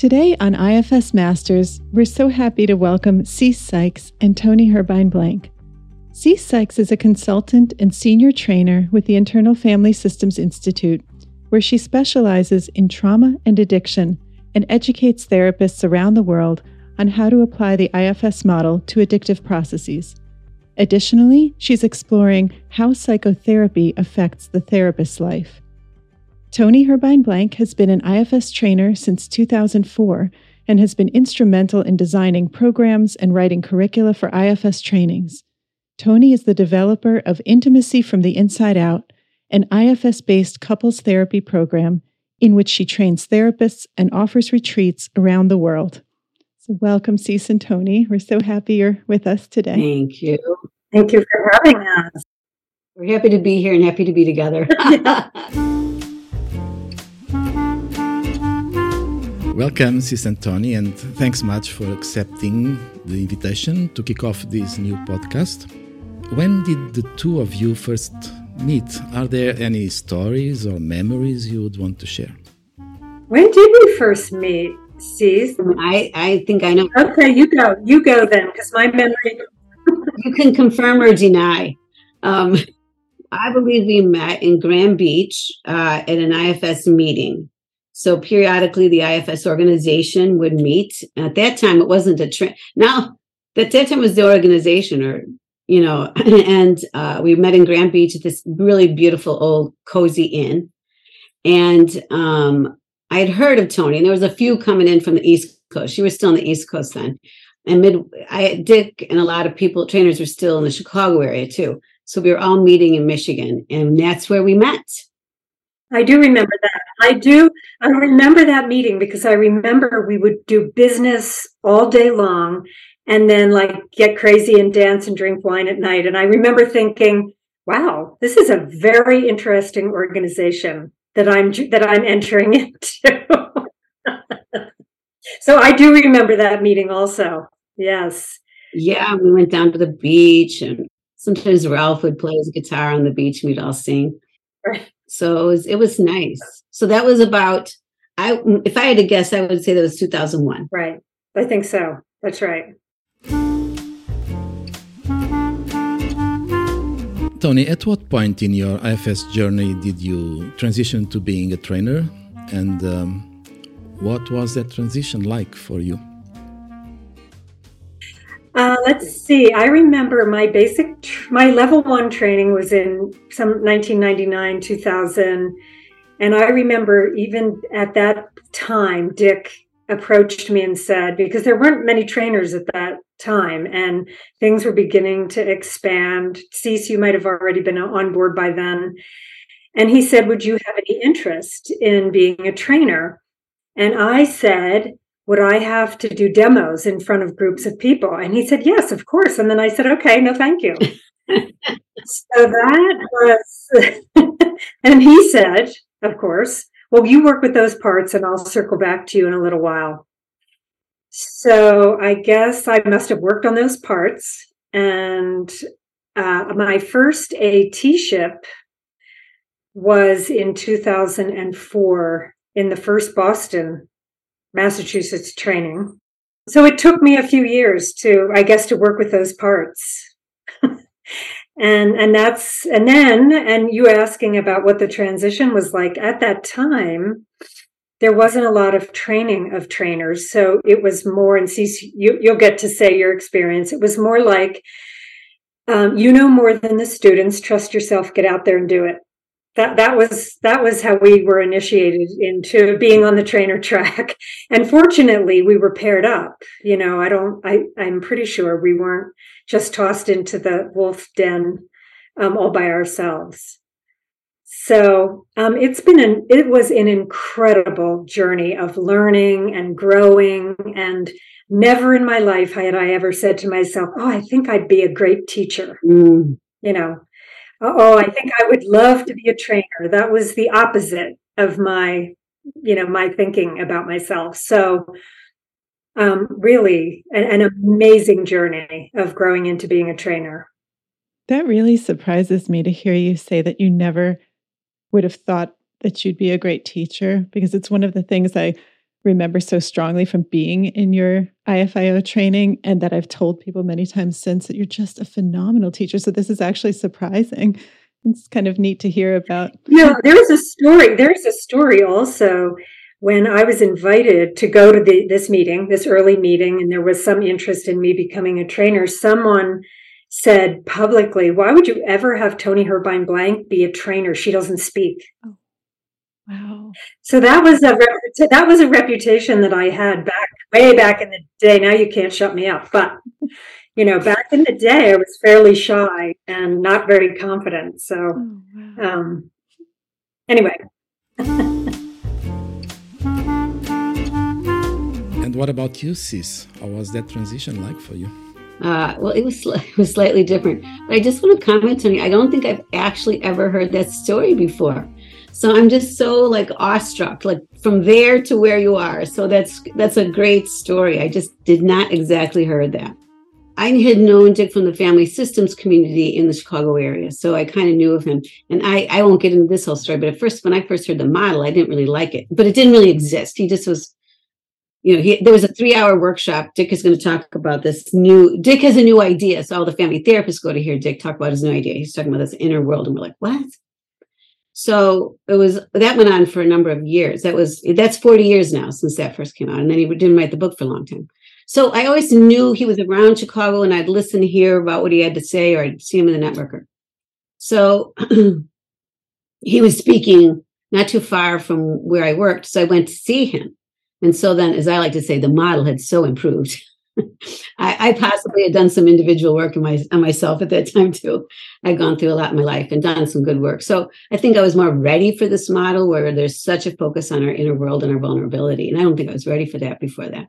Today on IFS Masters, we're so happy to welcome Cece Sykes and Toni Herbine Blank. Cece Sykes is a consultant and senior trainer with the Internal Family Systems Institute, where she specializes in trauma and addiction and educates therapists around the world on how to apply the IFS model to addictive processes. Additionally, she's exploring how psychotherapy affects the therapist's life. Toni Herbine Blank has been an IFS trainer since 2004 and has been instrumental in designing programs and writing curricula for IFS trainings. Toni is the developer of Intimacy from the Inside Out, an IFS based couples therapy program in which she trains therapists and offers retreats around the world. So, welcome, Cece and Toni. We're so happy you're with us today. Thank you. Thank you for having us. We're happy to be here and happy to be together. Welcome, Cece and Toni, and thanks much for accepting the invitation to kick off this new podcast. When did the two of you first meet? Are there any stories or memories you would want to share? When did we first meet, Cece? I, I think I know. Okay, you go. You go then, because my memory. you can confirm or deny. Um, I believe we met in Grand Beach uh, at an IFS meeting. So periodically, the IFS organization would meet. At that time, it wasn't a train. Now, at that time, was the organization, or you know, and uh, we met in Grand Beach at this really beautiful old cozy inn. And um, I had heard of Toni, and there was a few coming in from the East Coast. She was still on the East Coast then, and mid. I Dick and a lot of people, trainers, were still in the Chicago area too. So we were all meeting in Michigan, and that's where we met. I do remember that. I do. I remember that meeting because I remember we would do business all day long and then like get crazy and dance and drink wine at night. And I remember thinking, wow, this is a very interesting organization that I'm, that I'm entering into. so I do remember that meeting also. Yes. Yeah. We went down to the beach and sometimes Ralph would play his guitar on the beach and we'd all sing. Right. So it was, it was nice. So that was about I if I had to guess, I would say that was 2001. Right. I think so. That's right. Toni, at what point in your IFS journey did you transition to being a trainer? And um, what was that transition like for you? Uh, let's see. I remember my basic, tr- my level one training was in some 1999, 2000. And I remember even at that time, Dick approached me and said, because there weren't many trainers at that time and things were beginning to expand. Cece, you might have already been on board by then. And he said, Would you have any interest in being a trainer? And I said, would I have to do demos in front of groups of people? And he said, Yes, of course. And then I said, Okay, no, thank you. so that was, and he said, Of course, well, you work with those parts and I'll circle back to you in a little while. So I guess I must have worked on those parts. And uh, my first AT ship was in 2004 in the first Boston Massachusetts training. So it took me a few years to, I guess, to work with those parts. and and that's and then and you asking about what the transition was like at that time there wasn't a lot of training of trainers. So it was more and see you, you'll get to say your experience. It was more like um, you know more than the students. Trust yourself. Get out there and do it that that was that was how we were initiated into being on the trainer track. And fortunately we were paired up. You know i don't i i'm pretty sure we weren't just tossed into the wolf den um, all by ourselves. So um, it's been an it was an incredible journey of learning and growing and never in my life had i ever said to myself oh i think i'd be a great teacher. Mm. you know oh, I think I would love to be a trainer. That was the opposite of my, you know, my thinking about myself. So, um, really, an, an amazing journey of growing into being a trainer. That really surprises me to hear you say that you never would have thought that you'd be a great teacher because it's one of the things I remember so strongly from being in your IFIO training, and that I've told people many times since that you're just a phenomenal teacher. So this is actually surprising. It's kind of neat to hear about. Yeah, there's a story. There's a story also when I was invited to go to the, this meeting, this early meeting, and there was some interest in me becoming a trainer. Someone said publicly, "Why would you ever have Toni Herbine Blank be a trainer? She doesn't speak." Oh. Wow. So that was a that was a reputation that I had back way back in the day. Now you can't shut me up, but you know, back in the day, I was fairly shy and not very confident. So, oh, wow. um, anyway. and what about you, Cece? How was that transition like for you? Uh, well, it was it was slightly different, but I just want to comment, Toni. I don't think I've actually ever heard that story before. So I'm just so like awestruck, like from there to where you are. So that's that's a great story. I just did not exactly heard that. I had known Dick from the family systems community in the Chicago area, so I kind of knew of him. And I, I won't get into this whole story, but at first, when I first heard the model, I didn't really like it, but it didn't really exist. He just was, you know, he, there was a three-hour workshop. Dick is going to talk about this new. Dick has a new idea, so all the family therapists go to hear Dick talk about his new idea. He's talking about this inner world, and we're like, what? So it was that went on for a number of years. That was that's 40 years now since that first came out. And then he didn't write the book for a long time. So I always knew he was around Chicago and I'd listen to hear about what he had to say or I'd see him in the networker. So he was speaking not too far from where I worked. So I went to see him. And so then, as I like to say, the model had so improved I, I, possibly had done some individual work in my, on myself at that time too. I'd gone through a lot in my life and done some good work. So I think I was more ready for this model where there's such a focus on our inner world and our vulnerability. And I don't think I was ready for that before that.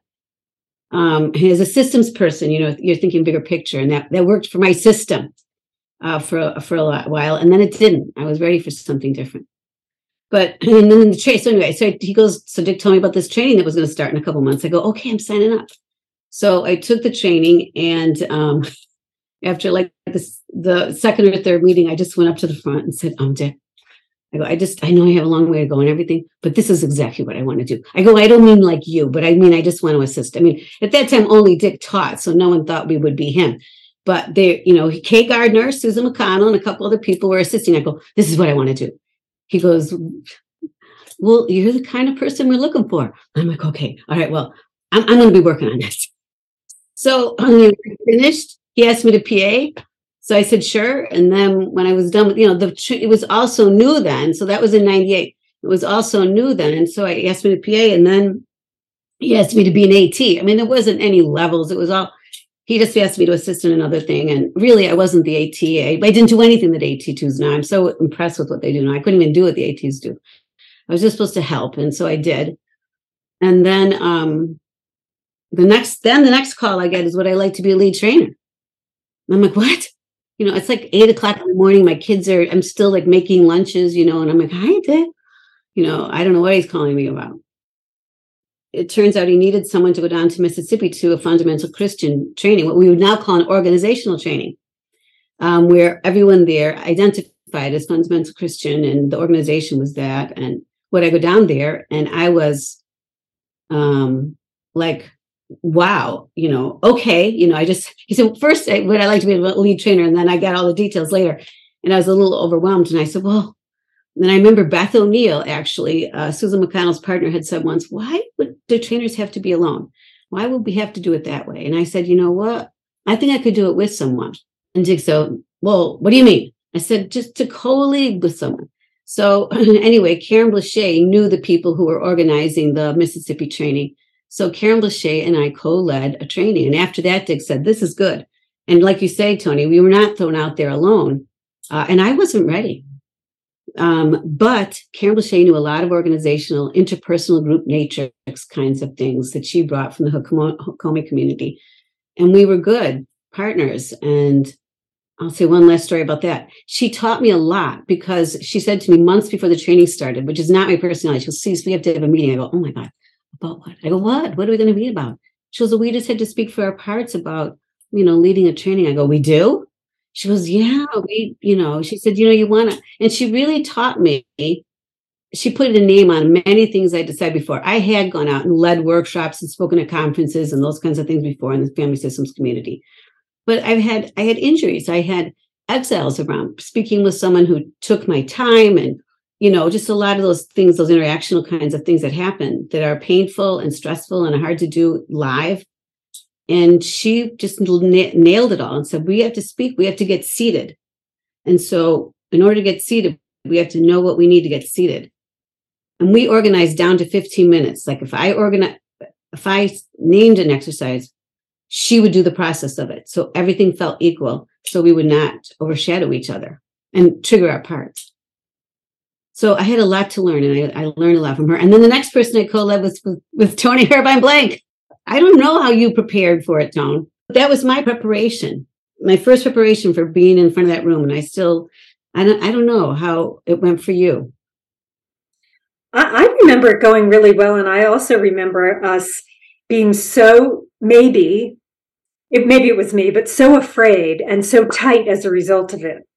Um, as a systems person, you know, you're thinking bigger picture, and that that worked for my system uh, for for a while, and then it didn't. I was ready for something different. But and then the train. So anyway, so he goes. So Dick told me about this training that was going to start in a couple months. I go, okay, I'm signing up. So I took the training, and um, after like the second or third meeting, I just went up to the front and said, "Um, Dick, I go, I just, I know I have a long way to go and everything, but this is exactly what I want to do. I go, I don't mean like you, but I mean, I just want to assist. I mean, at that time, only Dick taught, so no one thought we would be him. But they, you know, Kay Gardner, Susan McConnell, and a couple other people were assisting. I go, this is what I want to do. He goes, well, you're the kind of person we're looking for. I'm like, okay, all right, well, I'm, I'm going to be working on this. So when we finished, he asked me to PA. So I said, sure. And then when I was done with, you know, the it was also new then. So that was in 98. It was also new then. And so I asked me to PA and then he asked me to be an AT. I mean, there wasn't any levels. It was all, he just asked me to assist in another thing. And really, I wasn't the AT. I, I didn't do anything that AT2s now. I'm so impressed with what they do now. I couldn't even do what the ATs do. I was just supposed to help. And so I did. And then um, the next then the next call I get is would I like to be a lead trainer? And I'm like, what? You know, it's like eight o'clock in the morning. My kids are, I'm still like making lunches, you know, and I'm like, hi, Dick. You know, I don't know what he's calling me about. It turns out he needed someone to go down to Mississippi to a fundamental Christian training, what we would now call an organizational training, um, where everyone there identified as fundamental Christian and the organization was that. And would I go down there? And I was um, like wow, you know, okay, you know, I just, he said, first, would I like to be a lead trainer? And then I got all the details later. And I was a little overwhelmed. And I said, well, then I remember Beth O'Neill, actually, uh, Susan McConnell's partner, had said once, why would the trainers have to be alone? Why would we have to do it that way? And I said, you know what? I think I could do it with someone. And Dick said, well, what do you mean? I said, just to co-lead with someone. So anyway, Karen Blaché knew the people who were organizing the Mississippi training. So Karen Blaché and I co-led a training. And after that, Dick said, this is good. And like you say, Toni, we were not thrown out there alone. Uh, and I wasn't ready. Um, but Karen Blaché knew a lot of organizational, interpersonal group matrix kinds of things that she brought from the Hakomi community. And we were good partners. And I'll say one last story about that. She taught me a lot because she said to me months before the training started, which is not my personality. She goes, see, we have to have a meeting. I go, oh my God, about what? I go, what? What are we going to meet about? She goes, well, we just had to speak for our parts about, you know, leading a training. I go, we do? She goes, yeah, we, you know, she said, you know, you want to, and she really taught me she put a name on many things I decided before. I had gone out and led workshops and spoken at conferences and those kinds of things before in the family systems community. But I've had I had injuries. I had exiles around speaking with someone who took my time and you know just a lot of those things those interactional kinds of things that happen that are painful and stressful and hard to do live. And she just nailed it all and said we have to speak. We have to get seated. And so in order to get seated we have to know what we need to get seated. And we organized down to 15 minutes. Like if i organize if i named an exercise she would do the process of it. So everything felt equal. So we would not overshadow each other and trigger our parts so i had a lot to learn and i, I learned a lot from her and then the next person i co-led was with, toni herbine blank i don't know how you prepared for it tone But that was my preparation my first preparation for being in front of that room and i still i don't i don't know how it went for you I, I remember it going really well. And I also remember us being so maybe, it, maybe it was me, but so afraid and so tight as a result of it.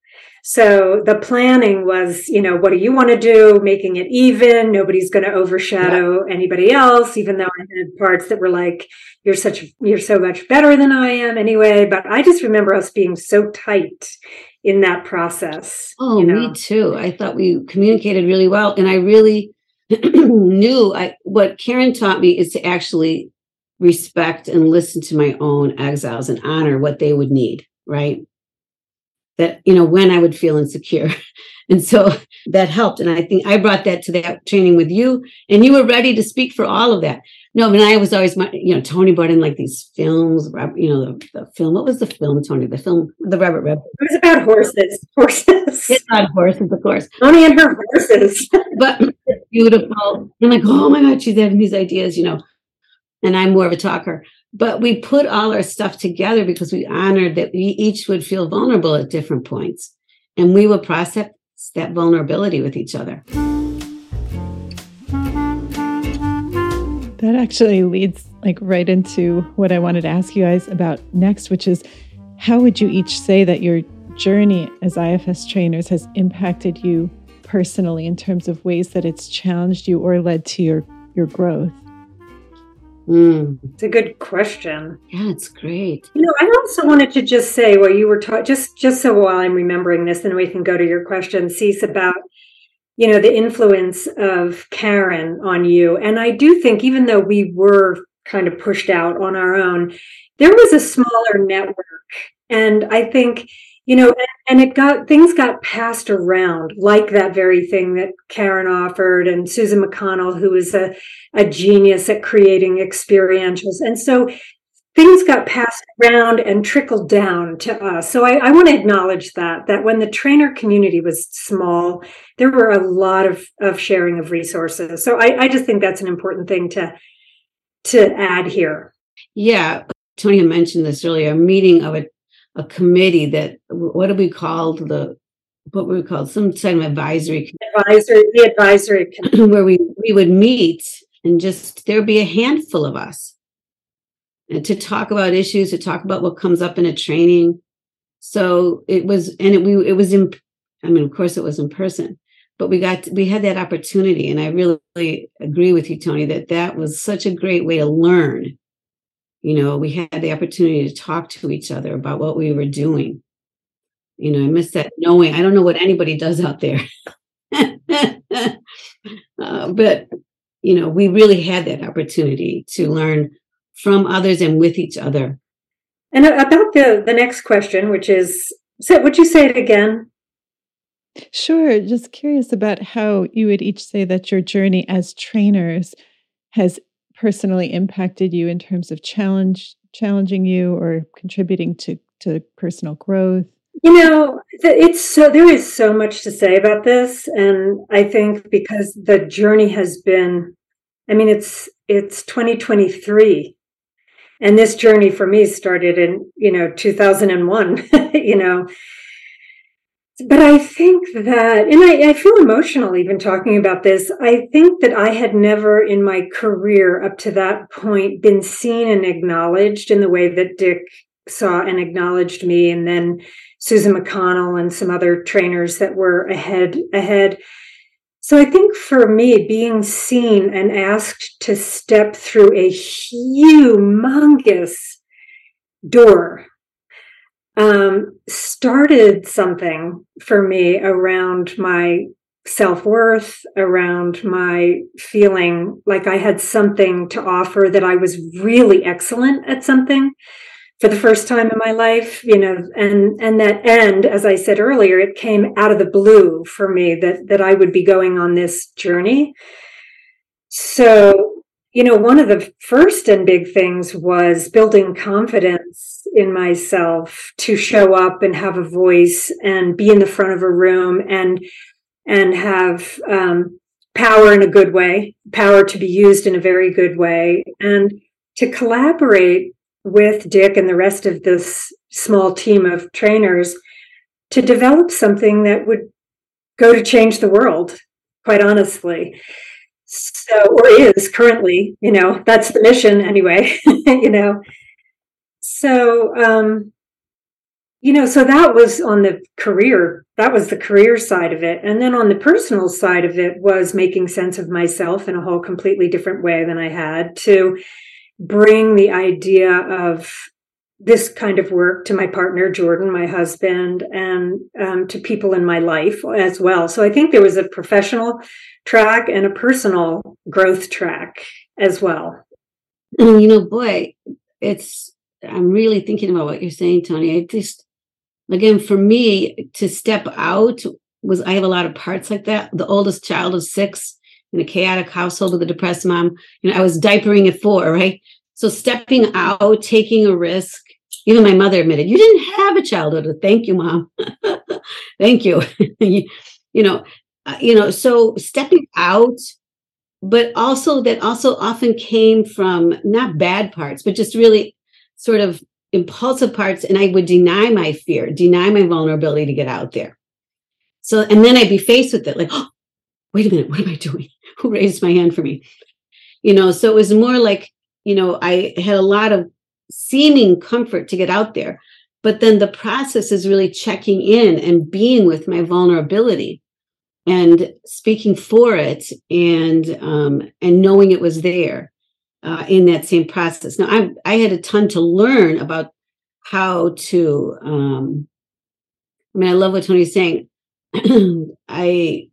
So the planning was, you know, what do you want to do? Making it even. Nobody's going to overshadow yeah. anybody else, even though I had parts that were like, you're such, you're so much better than I am anyway. But I just remember us being so tight in that process. Oh, you know? me too. I thought we communicated really well. And I really, knew I what Karen taught me is to actually respect and listen to my own exiles and honor what they would need, right? That, you know, when I would feel insecure. And so that helped. And I think I brought that to that training with you, and you were ready to speak for all of that. No, but I was always, my, you know, toni brought in like these films, you know, the, the, film. What was the film, toni The film, The Robert Red. It was about horses. Horses. It's about horses, of course. toni and her horses. but beautiful. I'm like, oh my God, she's having these ideas, you know. And I'm more of a talker. But we put all our stuff together because we honored that we each would feel vulnerable at different points. And we would process that vulnerability with each other. That actually leads like right into what I wanted to ask you guys about next, which is how would you each say that your journey as IFS trainers has impacted you personally in terms of ways that it's challenged you or led to your your growth? Mm. It's a good question. Yeah, it's great. You know, I also wanted to just say while you were talking, just just so while I'm remembering this, then we can go to your question, Cece, about you know the influence of Karen on you. And I do think, even though we were kind of pushed out on our own, there was a smaller network, and I think you know and it got things got passed around like that very thing that karen offered and susan mcconnell who is a, a genius at creating experientials. And so things got passed around and trickled down to us. So I, I want to acknowledge that that when the trainer community was small there were a lot of, of sharing of resources. So I, I just think that's an important thing to to add here. Yeah. Toni mentioned this earlier a meeting of a a committee that what do we call the what we call some kind of advisory advisory the advisory committee. Where we we would meet and just there'd be a handful of us. And to talk about issues to talk about what comes up in a training. So it was and it, we it was in i mean of course it was in person but we got we had that opportunity and i really agree with you Toni that that was such a great way to learn you know we had the opportunity to talk to each other about what we were doing. You know i miss that knowing i don't know what anybody does out there. Uh, but you know we really had that opportunity to learn from others and with each other. And about the the next question which is so would you say it again? Sure just curious about how you would each say that your journey as trainers has personally impacted you in terms of challenge challenging you or contributing to to personal growth? You know it's so there is so much to say about this and i think because the journey has been i mean it's it's 2023 and this journey for me started in you know 2001 you know but I think that, and I, I, feel emotional even talking about this. I think that I had never in my career up to that point been seen and acknowledged in the way that Dick saw and acknowledged me. And then Susan McConnell and some other trainers that were ahead, ahead. So I think for me, being seen and asked to step through a humongous door um, started something for me around my self worth, around my feeling like I had something to offer, that I was really excellent at something for the first time in my life you know and and that end as i said earlier it came out of the blue for me that that i would be going on this journey. So you know one of the first and big things was building confidence in myself to show up and have a voice and be in the front of a room and and have um, power in a good way power to be used in a very good way and to collaborate with Dick and the rest of this small team of trainers to develop something that would go to change the world, quite honestly. So, or is currently, you know, that's the mission anyway, you know. So, um, you know, so that was on the career, that was the career side of it. And then on the personal side of it was making sense of myself in a whole completely different way than I had to bring the idea of this kind of work to my partner jordan my husband and um, to people in my life as well so i think there was a professional track and a personal growth track as well you know boy it's i'm really thinking about what you're saying toni i just again for me to step out was i have a lot of parts like that the oldest child of six in a chaotic household with a depressed mom. You know, I was diapering at four, right? So stepping out, taking a risk. Even my mother admitted, you didn't have a childhood. Thank you, mom. Thank you. you know, uh, you know, so stepping out, but also that also often came from not bad parts, but just really sort of impulsive parts. And I would deny my fear, deny my vulnerability to get out there. So, and then I'd be faced with it like, oh, wait a minute, what am I doing? Who raised my hand for me? You know, so it was more like, you know, I had a lot of seeming comfort to get out there. But then the process is really checking in and being with my vulnerability and speaking for it and um, and knowing it was there uh, in that same process. Now I I had a ton to learn about how to. Um, I mean, I love what Toni's saying. I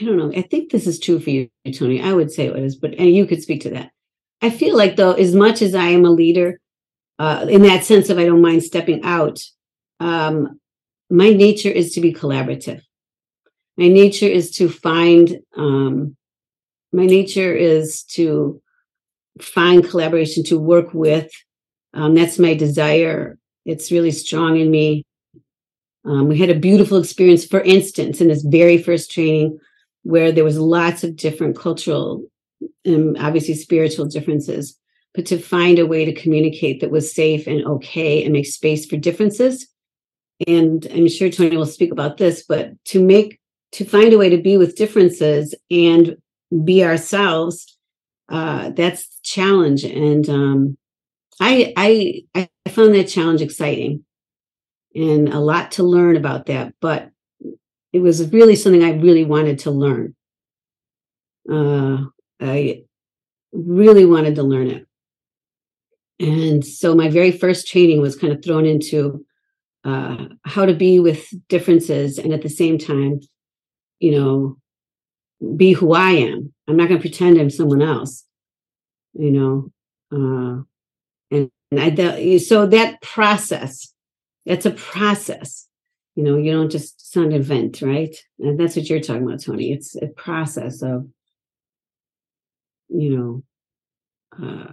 I don't know. I think this is true for you, Toni. I would say it is, but and you could speak to that. I feel like though, as much as I am a leader, uh, in that sense of I don't mind stepping out, um, my nature is to be collaborative. My nature is to find. Um, my nature is to find collaboration to work with. Um, that's my desire. It's really strong in me. Um, we had a beautiful experience, for instance, in this very first training where there was lots of different cultural and obviously spiritual differences but to find a way to communicate that was safe and okay and make space for differences and i'm sure toni will speak about this but to make to find a way to be with differences and be ourselves uh, that's the challenge and um, I, I i found that challenge exciting and a lot to learn about that but it was really something I really wanted to learn. Uh, I really wanted to learn it. And so my very first training was kind of thrown into uh, how to be with differences and at the same time, you know, be who I am. I'm not going to pretend I'm someone else, you know. Uh, and, and I, so that process, that's a process you know you don't just an event right and that's what you're talking about toni it's a process of you know uh,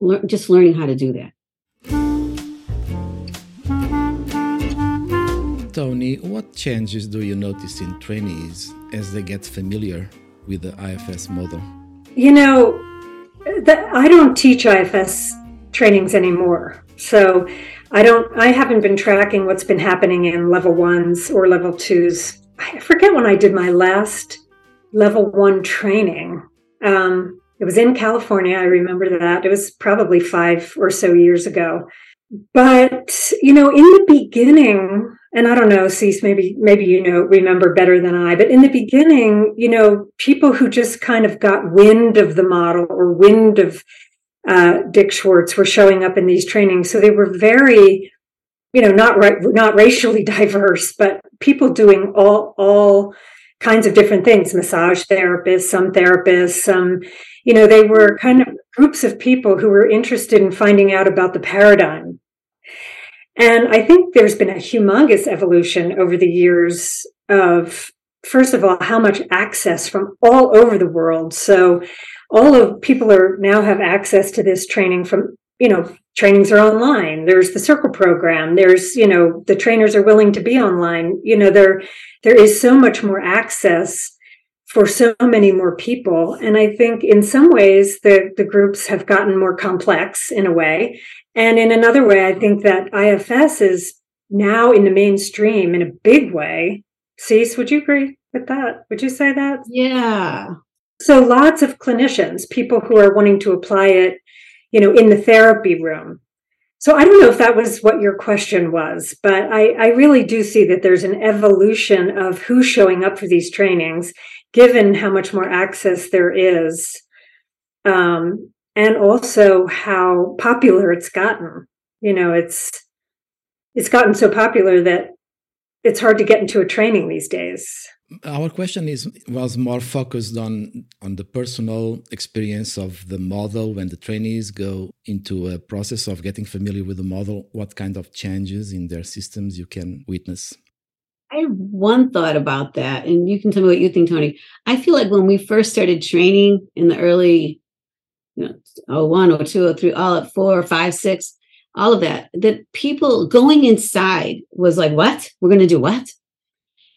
lear- just learning how to do that toni what changes do you notice in trainees as they get familiar with the ifs model you know i don't teach ifs trainings anymore so I don't, I haven't been tracking what's been happening in level ones or level twos. I forget when I did my last level one training. Um, it was in California. I remember that. It was probably five or so years ago. But you know, in the beginning, and I don't know, Cece, maybe maybe you know remember better than I, but in the beginning, you know, people who just kind of got wind of the model or wind of uh, Dick Schwartz were showing up in these trainings, so they were very, you know, not right, not racially diverse, but people doing all all kinds of different things massage therapists some therapists some you know they were kind of groups of people who were interested in finding out about the paradigm and I think there's been a humongous evolution over the years of, first of all, how much access from all over the world. So all of people are now have access to this training from, you know, trainings are online. There's the circle program. There's, you know, the trainers are willing to be online. You know, there, there is so much more access for so many more people. And I think in some ways the, the groups have gotten more complex in a way. And in another way, I think that IFS is now in the mainstream in a big way. Cece, would you agree with that? Would you say that? Yeah. So lots of clinicians, people who are wanting to apply it, you know, in the therapy room. So I don't know if that was what your question was, but I, I really do see that there's an evolution of who's showing up for these trainings, given how much more access there is. Um, and also how popular it's gotten. You know, it's it's gotten so popular that it's hard to get into a training these days. Our question is was more focused on on the personal experience of the model when the trainees go into a process of getting familiar with the model. What kind of changes in their systems you can witness? I have one thought about that, and you can tell me what you think, Toni. I feel like when we first started training in the early you know, oh one or two or three, all at four or five, six, all of that, that people going inside was like, what? We're going to do what?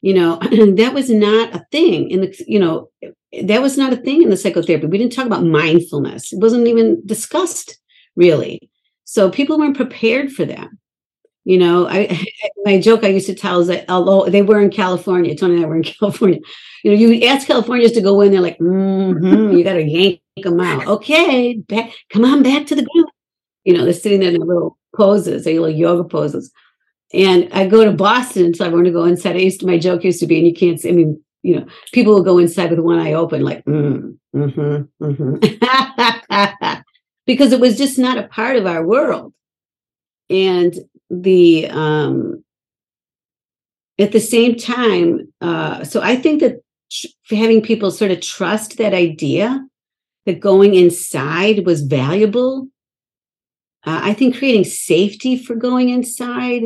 You know, that was not a thing in the, you know, that was not a thing in the psychotherapy. We didn't talk about mindfulness. It wasn't even discussed really. So people weren't prepared for that. You know, I my joke I used to tell is that although they were in California, Toni and I were in California. You know, you ask Californians to go in, they're like, mm-hmm, you got to yank them out. Okay, back, come on back to the group. You know, they're sitting there in their little poses, their little yoga poses. And I go to Boston, so I want to go inside. I used to, my joke used to be, and you can't see, I mean, you know, people will go inside with one eye open, like, mm, mm-hmm, mm-hmm. because it was just not a part of our world. And the um at the same time uh so i think that having people sort of trust that idea that going inside was valuable. Uh, i think creating safety for going inside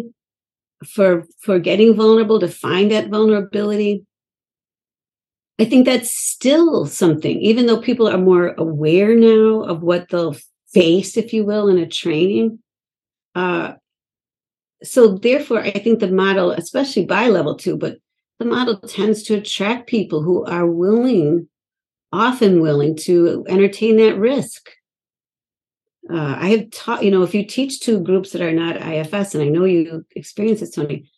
for for getting vulnerable to find that vulnerability. I think that's still something even though people are more aware now of what they'll face if you will in a training uh, so therefore i think the model especially by level two but the model tends to attract people who are willing often willing to entertain that risk uh, i have taught you know if you teach two groups that are not ifs and i know you experience this toni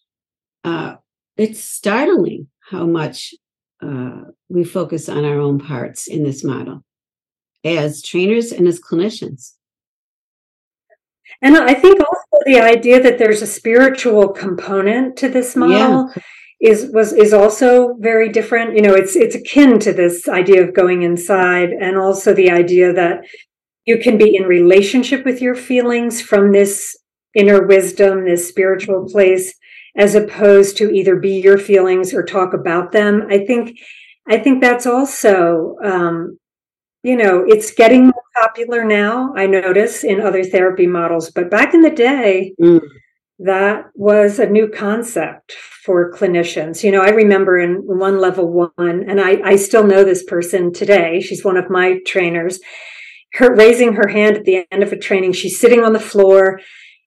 uh, it's startling how much uh, we focus on our own parts in this model as trainers and as clinicians and I think also the idea that there's a spiritual component to this model yeah. Is was is also very different. You know, it's it's akin to this idea of going inside and also the idea that you can be in relationship with your feelings from this inner wisdom, this spiritual place, as opposed to either be your feelings or talk about them. I think I think that's also um, you know, it's getting more popular now, I notice in other therapy models, but back in the day, mm. that was a new concept for clinicians. You know, I remember in one level one, and I, I still know this person today. She's one of my trainers. Her raising her hand at the end of a training, she's sitting on the floor,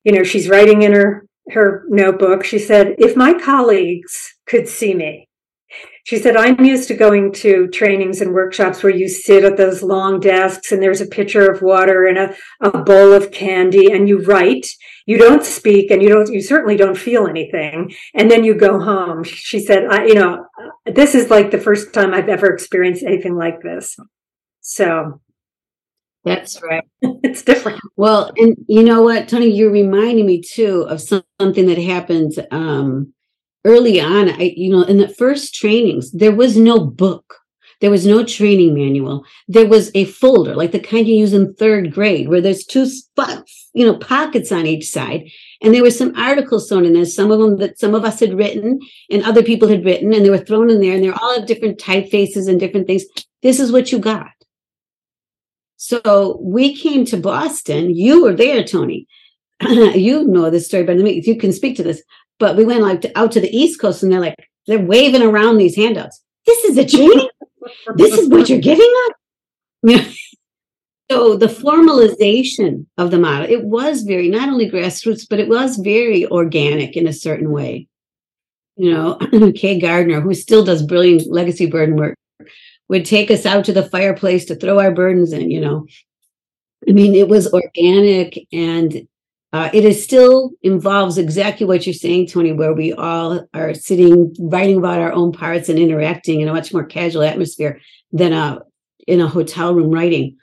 you know, she's writing in her her notebook. She said, if my colleagues could see me, she said, I'm used to going to trainings and workshops where you sit at those long desks and there's a pitcher of water and a, a bowl of candy and you write. You don't speak and you don't, you certainly don't feel anything. And then you go home. She said, I, you know, this is like the first time I've ever experienced anything like this. So. That's right. it's different. Well, and you know what, Toni, you're reminding me too of something that happened um, early on. I, you know, in the first trainings, there was no book. There was no training manual. There was a folder, like the kind you use in third grade, where there's two spots, you know, pockets on each side. And there were some articles thrown in there, some of them that some of us had written and other people had written, and they were thrown in there, and they're all of different typefaces and different things. This is what you got. So we came to Boston. You were there, Toni. you know this story better than me. You can speak to this, but we went like out to the East Coast, and they're like they're waving around these handouts. This is a training. this is what you're giving us. So the formalization of the model, it was very not only grassroots, but it was very organic in a certain way. You know, Kay Gardner, who still does brilliant legacy burden work, would take us out to the fireplace to throw our burdens in, you know. I mean, it was organic and uh, it is still involves exactly what you're saying, Toni, where we all are sitting, writing about our own parts and interacting in a much more casual atmosphere than a, in a hotel room writing.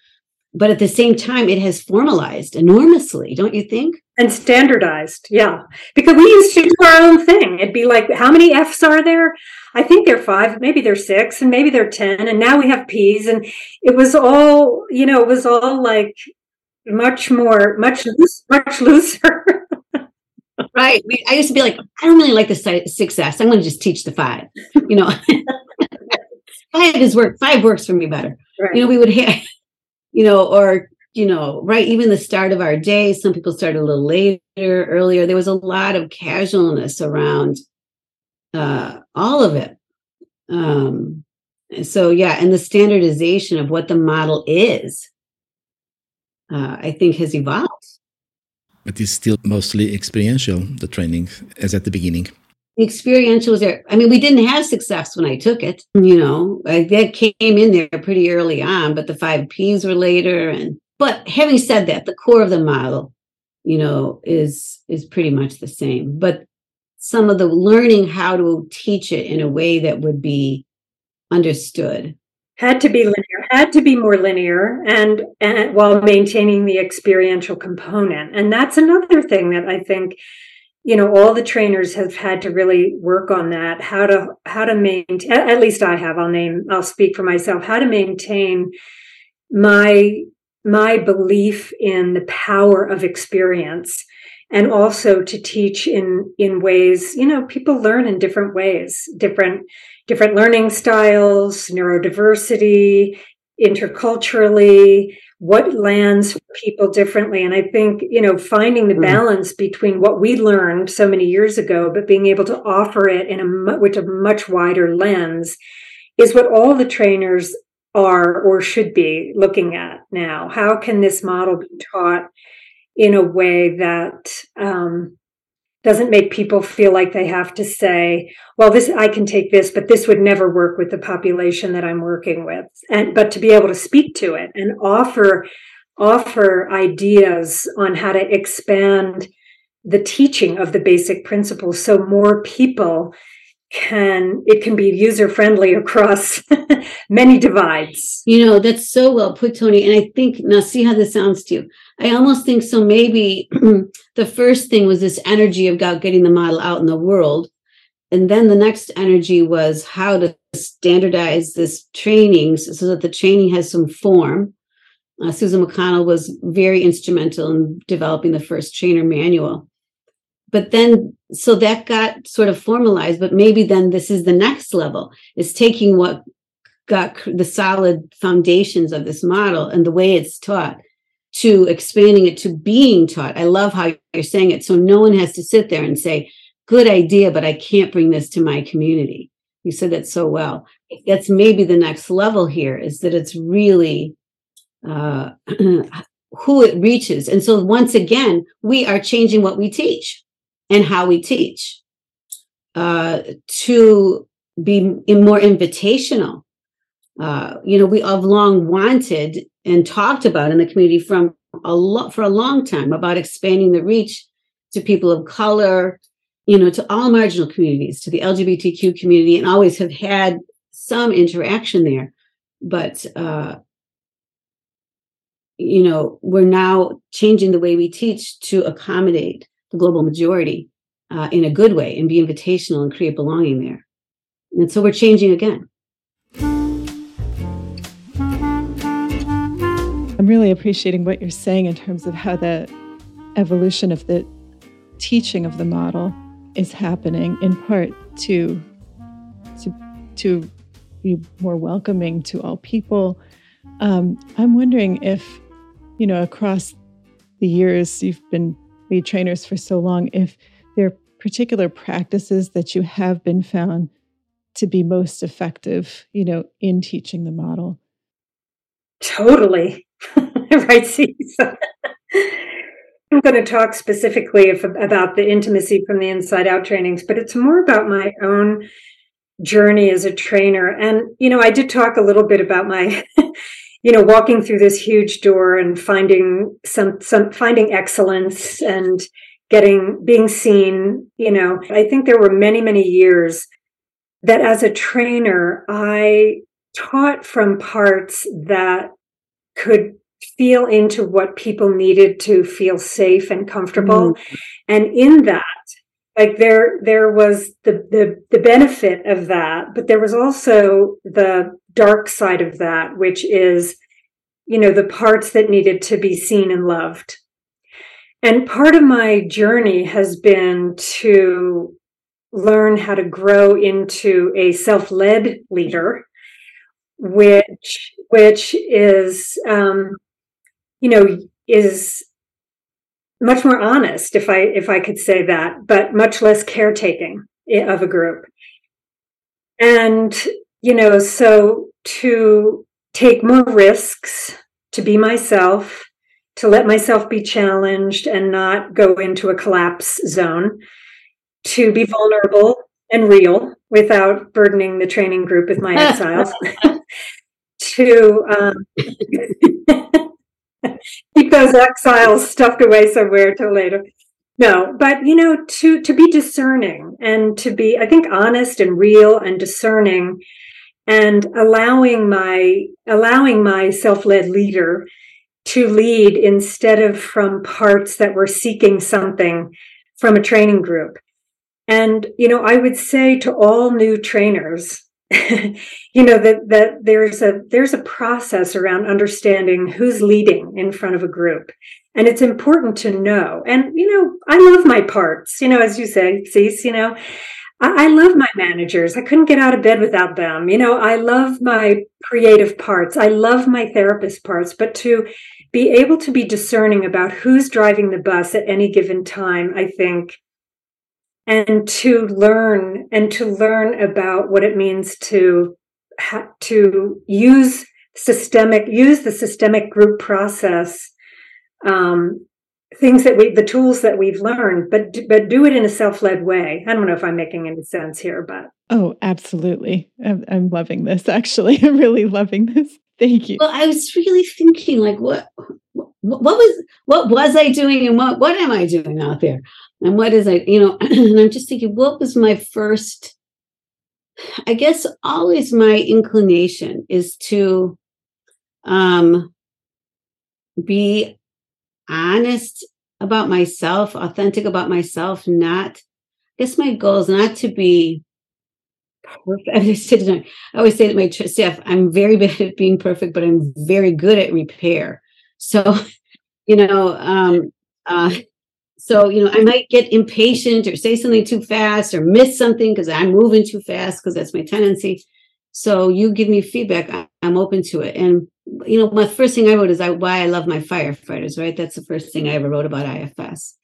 But at the same time, it has formalized enormously, don't you think? And standardized, yeah. Because we used to do our own thing. It'd be like, how many F's are there? I think they're five, maybe they're six, and maybe they're 10. And now we have P's. And it was all, you know, it was all like much more, much, loose, much looser. right. I used to be like, I don't really like the six F's. I'm going to just teach the five. You know, five is work. Five works for me better. Right. You know, we would have, you know, or you know, right, even the start of our day, some people started a little later, earlier. There was a lot of casualness around uh, all of it. Um, so, yeah, and the standardization of what the model is, uh, I think, has evolved. But it's still mostly experiential, the training, as at the beginning. The experiential was there. I mean, we didn't have success when I took it, you know, that came in there pretty early on, but the five P's were later. And but having said that, the core of the model, you know, is is pretty much the same. But some of the learning how to teach it in a way that would be understood had to be linear had to be more linear and and while maintaining the experiential component and that's another thing that i think you know all the trainers have had to really work on that. How to how to maintain at least i have i'll name i'll speak for myself how to maintain my my belief in the power of experience and also to teach in in ways you know people learn in different ways different different learning styles neurodiversity interculturally what lands people differently and i think you know finding the hmm. balance between what we learned so many years ago but being able to offer it in a with a much wider lens is what all the trainers are or should be looking at now. How can this model be taught in a way that um, doesn't make people feel like they have to say, "Well, this I can take this, but this would never work with the population that I'm working with," and but to be able to speak to it and offer offer ideas on how to expand the teaching of the basic principles so more people can it can be user friendly across many divides. You know that's so well put toni and i think now see how this sounds to you. I almost think so maybe the first thing was this energy about getting the model out in the world and then the next energy was how to standardize this training so that the training has some form uh, susan mcconnell was very instrumental in developing the first trainer manual. But then so that got sort of formalized but maybe then this is the next level. Is taking what got the solid foundations of this model and the way it's taught to expanding it to being taught. I love how you're saying it. So no one has to sit there and say good idea but i can't bring this to my community. You said that so well. That's maybe the next level here is that it's really uh, who it reaches and so once again we are changing what we teach and how we teach uh, to be more invitational. Uh, you know, we have long wanted and talked about in the community from a lot for a long time about expanding the reach to people of color, you know, to all marginal communities, to the LGBTQ community, and always have had some interaction there. But uh, you know, we're now changing the way we teach to accommodate the global majority uh, in a good way and be invitational and create belonging there. And so we're changing again. I'm really appreciating what you're saying in terms of how the evolution of the teaching of the model is happening in part to to to be more welcoming to all people. Um, I'm wondering if you know across the years you've been lead trainers for so long, if there are particular practices that you have been found to be most effective, you know, in teaching the model. Totally. right, see. I'm going to talk specifically if, about the intimacy from the inside out trainings, but it's more about my own journey as a trainer. And, you know, I did talk a little bit about my, you know, walking through this huge door and finding some, some, finding excellence and getting, being seen. You know, I think there were many, many years that as a trainer, I taught from parts that could feel into what people needed to feel safe and comfortable. Mm. And in that, like there there was the, the the benefit of that, but there was also the dark side of that, which is, you know, the parts that needed to be seen and loved. And part of my journey has been to learn how to grow into a self-led leader, which which is um, you know, is much more honest, if I if I could say that, but much less caretaking of a group. And you know, so to take more risks, to be myself, to let myself be challenged and not go into a collapse zone, to be vulnerable and real without burdening the training group with my exiles, to um, keep those exiles stuffed away somewhere till later. No, but you know, to to be discerning and to be, I think, honest and real and discerning, and allowing my allowing my self-led leader to lead instead of from parts that were seeking something from a training group. And you know, I would say to all new trainers, you know that that there's a there's a process around understanding who's leading in front of a group. And it's important to know. And you know i love my parts you know as you say Cece you know. I, I love my managers. I couldn't get out of bed without them. You know i love my creative parts. I love my therapist parts. But to be able to be discerning about who's driving the bus at any given time i think and to learn and to learn about what it means to ha- to use systemic use the systemic group process um, things that we the tools that we've learned but but do it in a self-led way. I don't know if i'm making any sense here but. Oh absolutely. I'm, I'm loving this actually. I'm really loving this. Thank you. Well i was really thinking like what what was what was i doing and what what am i doing out there and what is I, you know, and I'm just thinking, what was my first? I guess always my inclination is to um, be honest about myself, authentic about myself, not, I guess my goal is not to be perfect. I always say to my staff, I'm very bad at being perfect, but I'm very good at repair. So, you know, um, uh, so, you know, I might get impatient or say something too fast or miss something because I'm moving too fast because that's my tendency. So you give me feedback, I'm open to it. And, you know, my first thing I wrote is I, why I love my firefighters, right? That's the first thing I ever wrote about IFS.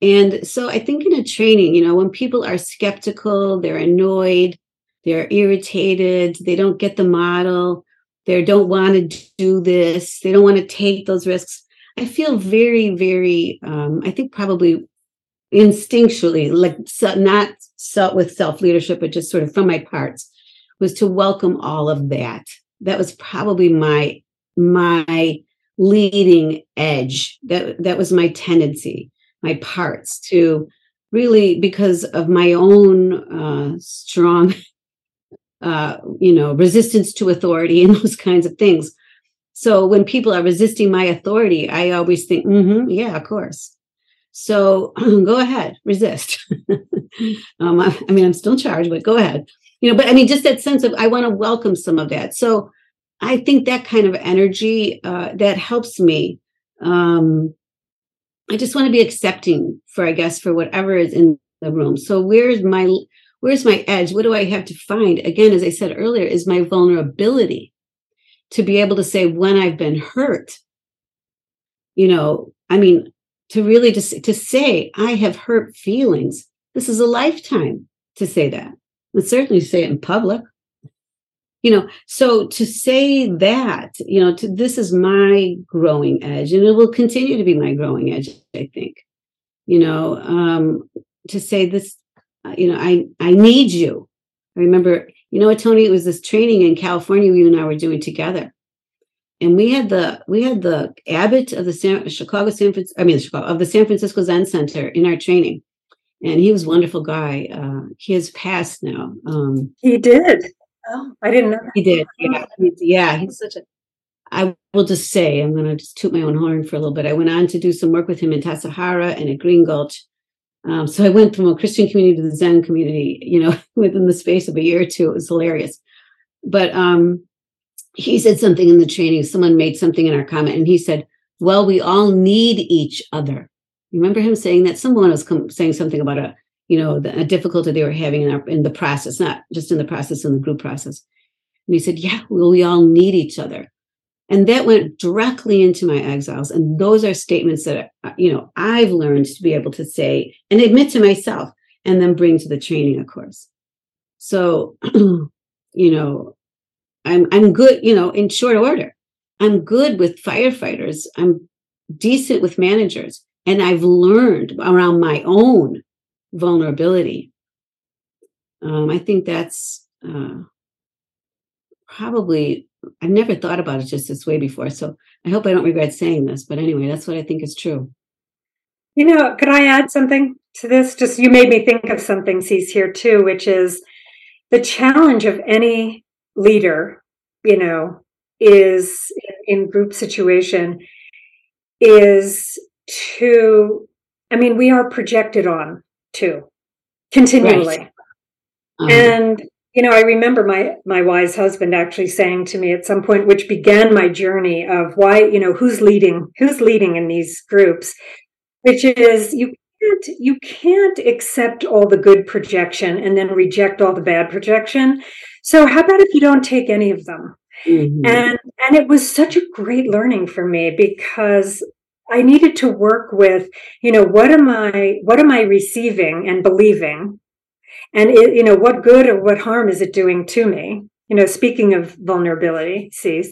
And so I think in a training, you know, when people are skeptical, they're annoyed, they're irritated, they don't get the model, they don't want to do this, they don't want to take those risks I feel very, very, um, I think probably instinctually, like so, not so with self leadership, but just sort of from my parts, was to welcome all of that. That was probably my my leading edge. That that was my tendency, my parts to really because of my own uh, strong, uh, you know, resistance to authority and those kinds of things So when people are resisting my authority, I always think, mm-hmm, yeah, of course. So go ahead, resist. um, I, I, mean, I'm still in charge, but go ahead. You know, but I mean, just that sense of I want to welcome some of that. So I think that kind of energy uh, that helps me. Um, I just want to be accepting for, I guess, for whatever is in the room. So where's my where's my edge? What do I have to find? Again, as I said earlier, is my vulnerability to be able to say when I've been hurt. You know, I mean, to really just to say I have hurt feelings. This is a lifetime to say that. And certainly say it in public. You know, so to say that, you know, to, this is my growing edge, and it will continue to be my growing edge, I think. You know, um, to say this, you know, I I need you. I remember, you know what, Toni, it was this training in California you and I were doing together and we had the we had the abbot of the San, Chicago San Francisco, I mean Chicago, of the San Francisco Zen Center in our training, and he was a wonderful guy. Uh, he has passed now. Um, he did. Oh, I didn't know. That. He did. Yeah, yeah. He's such a. I will just say, I'm going to just toot my own horn for a little bit. I went on to do some work with him in Tassajara and at Green Gulch. Um, so I went from a Christian community to the Zen community, you know, within the space of a year or two. It was hilarious. But um, he said something in the training. Someone made something in our comment, and he said, "Well, we all need each other." You remember him saying that? Someone was com- saying something about a, you know, the, a difficulty they were having in, our, in the process, not just in the process, in the group process. And he said, "Yeah, well, we all need each other." And that went directly into my exiles. And those are statements that, uh, you know, I've learned to be able to say and admit to myself and then bring to the training, of course. So, you know, I'm I'm good, you know, in short order. I'm good with firefighters. I'm decent with managers. And I've learned around my own vulnerability. Um, I think that's uh, probably, I've never thought about it just this way before. So I hope I don't regret saying this. But anyway, that's what I think is true. You know, could I add something to this? Just you made me think of something, Cece, here too, which is the challenge of any leader, you know, is in group situation is to, I mean, we are projected on too continually. Right. Um, and you know, I remember my my wise husband actually saying to me at some point, which began my journey of why, you know, who's leading, who's leading in these groups, which is you can't you can't accept all the good projection and then reject all the bad projection. So how about if you don't take any of them? Mm-hmm. And and it was such a great learning for me because I needed to work with, you know, what am I what am I receiving and believing? And it, you know, what good or what harm is it doing to me? You know, speaking of vulnerability, Cece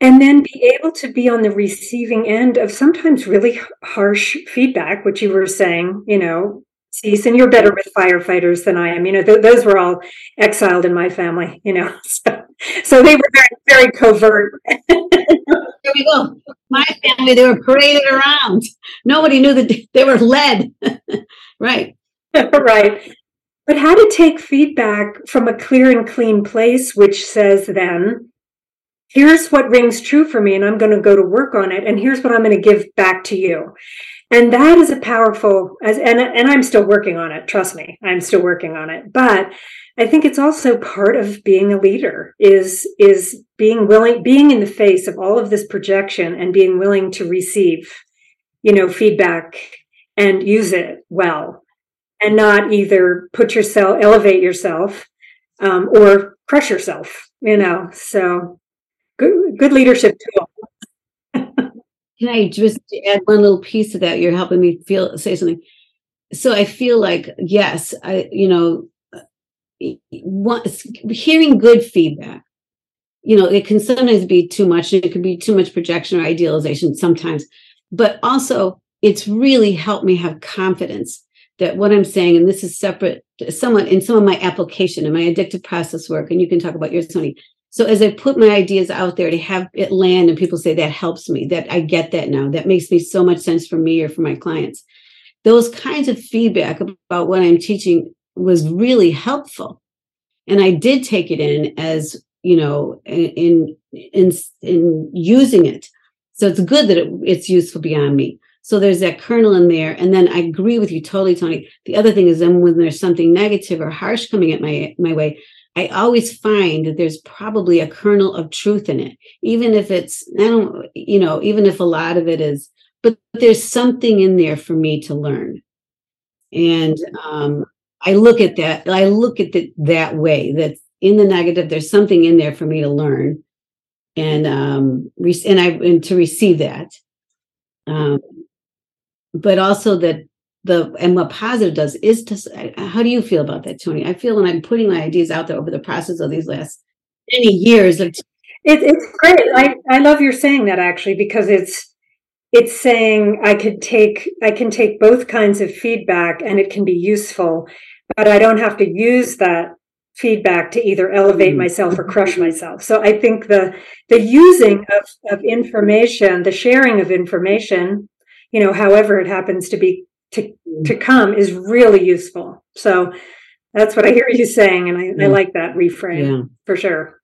and then be able to be on the receiving end of sometimes really harsh feedback, which you were saying, you know, Cece, and you're better with firefighters than I am. You know, th- those were all exiled in my family. You know, so, so they were very, very covert. there we go. My family, they were paraded around. Nobody knew that they were led. right. right. But how to take feedback from a clear and clean place, which says then, here's what rings true for me, and I'm going to go to work on it, and here's what I'm going to give back to you. And that is a powerful as and and I'm still working on it trust me I'm still working on it. But I think it's also part of being a leader is is being willing being in the face of all of this projection and being willing to receive you know feedback and use it well and not either put yourself elevate yourself um, or crush yourself you know so good good leadership tool can I just add one little piece to that? You're helping me feel say something. So I feel like yes, I you know, hearing good feedback. You know, it can sometimes be too much. and It could be too much projection or idealization sometimes, but also it's really helped me have confidence that what I'm saying, and this is separate, somewhat in some of my application and my addictive process work, and you can talk about yours, Toni. So as I put my ideas out there to have it land and people say that helps me, that I get that now, that makes me so much sense for me or for my clients. Those kinds of feedback about what I'm teaching was really helpful. And I did take it in as you know, in in in using it. So it's good that it, it's useful beyond me. So there's that kernel in there. And then I agree with you totally, Toni. The other thing is then when there's something negative or harsh coming at my my way, I always find that there's probably a kernel of truth in it, even if it's I don't, you know, even if a lot of it is, but there's something in there for me to learn. And um, I look at that, I look at it that way. That in the negative, there's something in there for me to learn, and um, and I and to receive that. Um, but also that the and what positive does is to how do you feel about that toni? I feel when i'm putting my ideas out there over the process of these last many years of it, it's great. I, I love your saying that actually because it's it's saying i could take i can take both kinds of feedback and it can be useful but i don't have to use that feedback to either elevate mm-hmm. myself or crush myself. So i think the the using of, of information the sharing of information you know, however it happens to be to mm. to come is really useful. So that's what I hear you saying, and I, yeah. I mm. like that reframe yeah. for sure.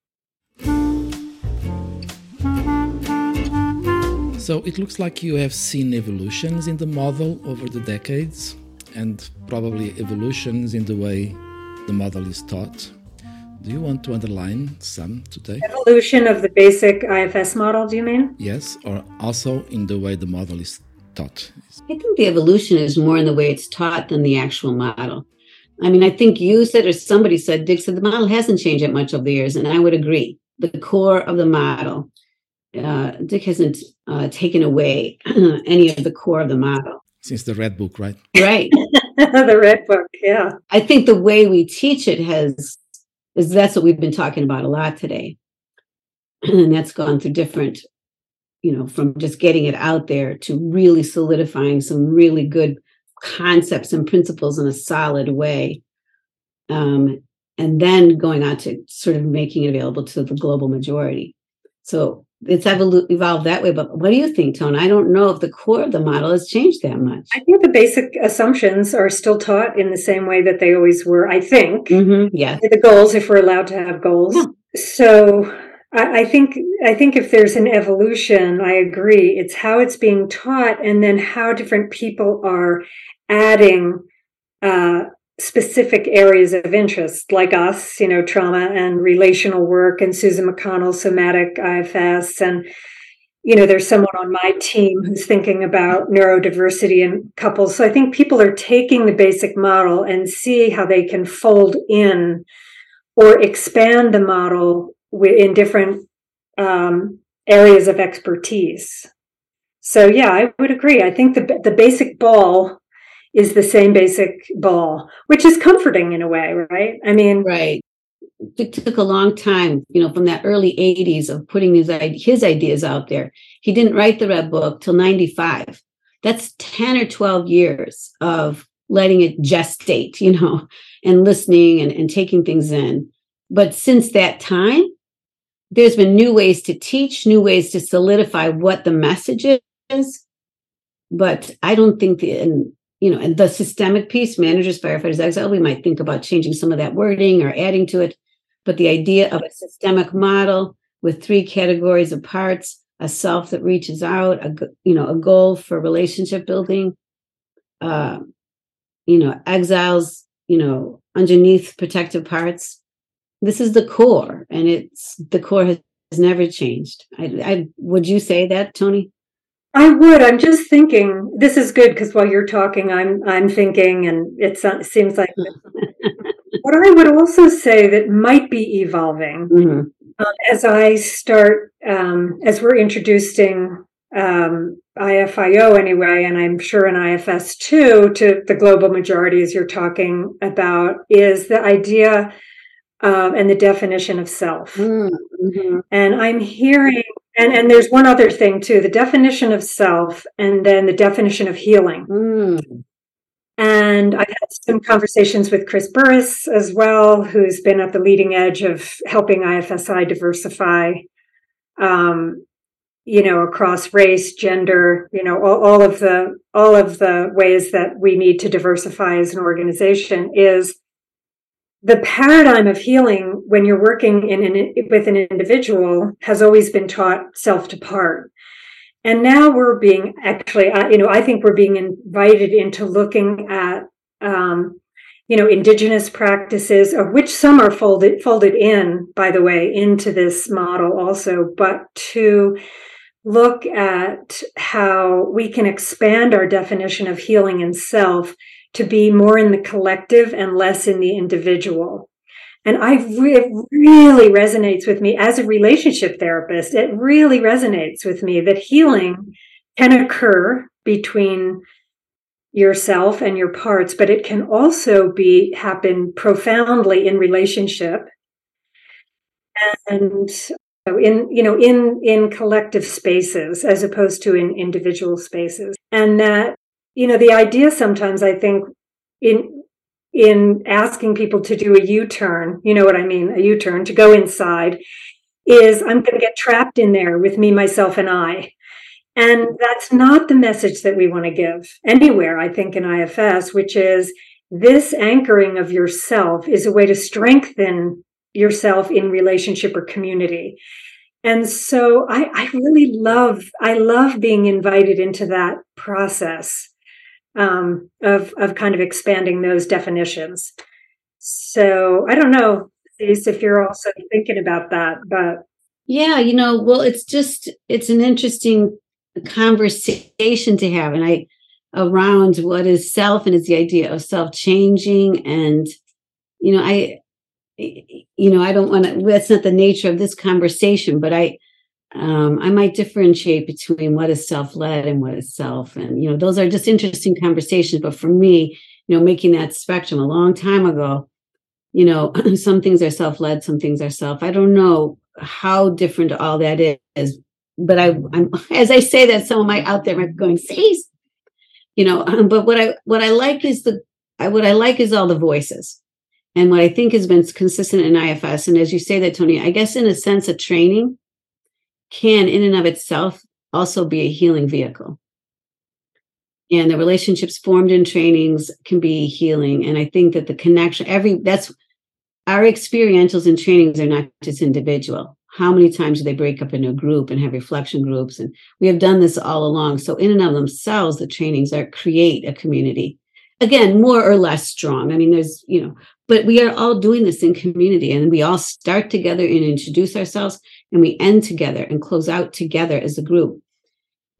So it looks like you have seen evolutions in the model over the decades, and probably evolutions in the way the model is taught. Do you want to underline some today? Evolution of the basic IFS model, do you mean? Yes, or also in the way the model is taught? I think the evolution is more in the way it's taught than the actual model. I mean, I think you said, or somebody said, Dick said the model hasn't changed that much over the years, and I would agree. The core of the model, uh, Dick hasn't uh, taken away any of the core of the model. Since the Red Book, right? Right. the Red Book, yeah. I think the way we teach it has, is that's what we've been talking about a lot today. and that's gone through different you know, from just getting it out there to really solidifying some really good concepts and principles in a solid way. Um, and then going on to sort of making it available to the global majority. So it's evolu- evolved that way. But what do you think, Tone? I don't know if the core of the model has changed that much. I think the basic assumptions are still taught in the same way that they always were. I think. Mm-hmm. Yeah. The goals, if we're allowed to have goals. Yeah. So I, think I think if there's an evolution, I agree. It's how it's being taught, and then how different people are adding uh, specific areas of interest, like us, you know, trauma and relational work, and Susan McConnell, somatic IFS, and you know, there's someone on my team who's thinking about neurodiversity in couples. So I think people are taking the basic model and see how they can fold in or expand the model in different um, areas of expertise. So yeah, I would agree. I think the the basic ball is the same basic ball, which is comforting in a way, right? I mean, right. It took a long time, you know, from that early '80s of putting his his ideas out there. He didn't write the Red Book till '95. That's ten or twelve years of letting it gestate, you know, and listening and, and taking things in. But since that time, there's been new ways to teach, new ways to solidify what the message is. But I don't think the, and, you know, and the systemic piece, managers, firefighters, exile, we might think about changing some of that wording or adding to it. But the idea of a systemic model with three categories of parts, a self that reaches out, a, you know, a goal for relationship building, uh, you know, exiles, you know, underneath protective parts, this is the core and it's the core has, never changed I, I would you say that toni I would. I'm just thinking. This is good because while you're talking, I'm I'm thinking, and it seems like. what I would also say that might be evolving mm-hmm. um, as I start, um, as we're introducing um, IFIO anyway, and I'm sure in IFS too, to the global majority, as you're talking about, is the idea um, and the definition of self. Mm-hmm. And I'm hearing, and, and there's one other thing too the definition of self, and then the definition of healing. Mm. And I've had some conversations with Chris Burris as well, who's been at the leading edge of helping IFSI diversify, um, you know, across race, gender, you know, all, all of the all of the ways that we need to diversify as an organization is the paradigm of healing when you're working in an, with an individual has always been taught self to part. And now we're being actually, uh, you know, I think we're being invited into looking at, um, you know, indigenous practices, of which some are folded folded in, by the way, into this model also, but to look at how we can expand our definition of healing and self to be more in the collective and less in the individual. And I re- it really resonates with me as a relationship therapist. It really resonates with me that healing can occur between yourself and your parts, but it can also be happen profoundly in relationship and in you know in in collective spaces as opposed to in individual spaces and that you know the idea sometimes i think in in asking people to do a u-turn you know what i mean a u-turn to go inside is i'm going to get trapped in there with me myself and i and that's not the message that we want to give anywhere i think in ifs which is this anchoring of yourself is a way to strengthen yourself in relationship or community. And so I, I really love, I love being invited into that process um, of, of kind of expanding those definitions. So I don't know, if you're also thinking about that, but. Yeah, you know, well, it's just, it's an interesting conversation to have. And I, around what is self and is the idea of self changing. And, you know, I, you know, I don't want to, that's not the nature of this conversation, but I, um, I might differentiate between what is self-led and what is self. And, you know, those are just interesting conversations. But for me, you know, making that spectrum a long time ago, you know, some things are self-led, some things are self. I don't know how different all that is. But I, I'm, as I say that, some of my out there might be going, "See, you know. But what I, what I like is the, I, what I like is all the voices and what I think has been consistent in IFS, and as you say that, Toni, I guess in a sense, a training can, in and of itself, also be a healing vehicle. And the relationships formed in trainings can be healing. And I think that the connection, every that's our experientials and trainings are not just individual. How many times do they break up into a group and have reflection groups? And we have done this all along. So in and of themselves, the trainings are create a community again more or less strong i mean there's you know but we are all doing this in community and we all start together and introduce ourselves and we end together and close out together as a group.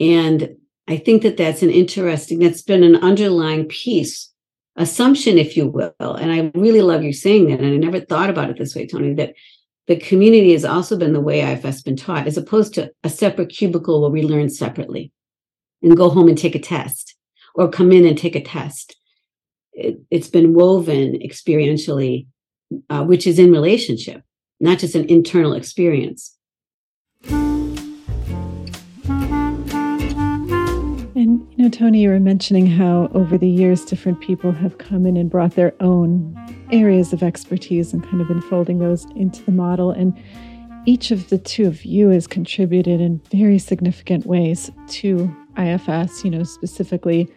And i think that that's an interesting that's been an underlying piece assumption if you will. And i really love you saying that. And i never thought about it this way toni that the community has also been the way ifs been taught as opposed to a separate cubicle where we learn separately and go home and take a test or come in and take a test. It, has been woven experientially, uh, which is in relationship, not just an internal experience. And you know, Toni, you were mentioning how over the years different people have come in and brought their own areas of expertise and kind of enfolding those into the model. And each of the two of you has contributed in very significant ways to IFS, you know, specifically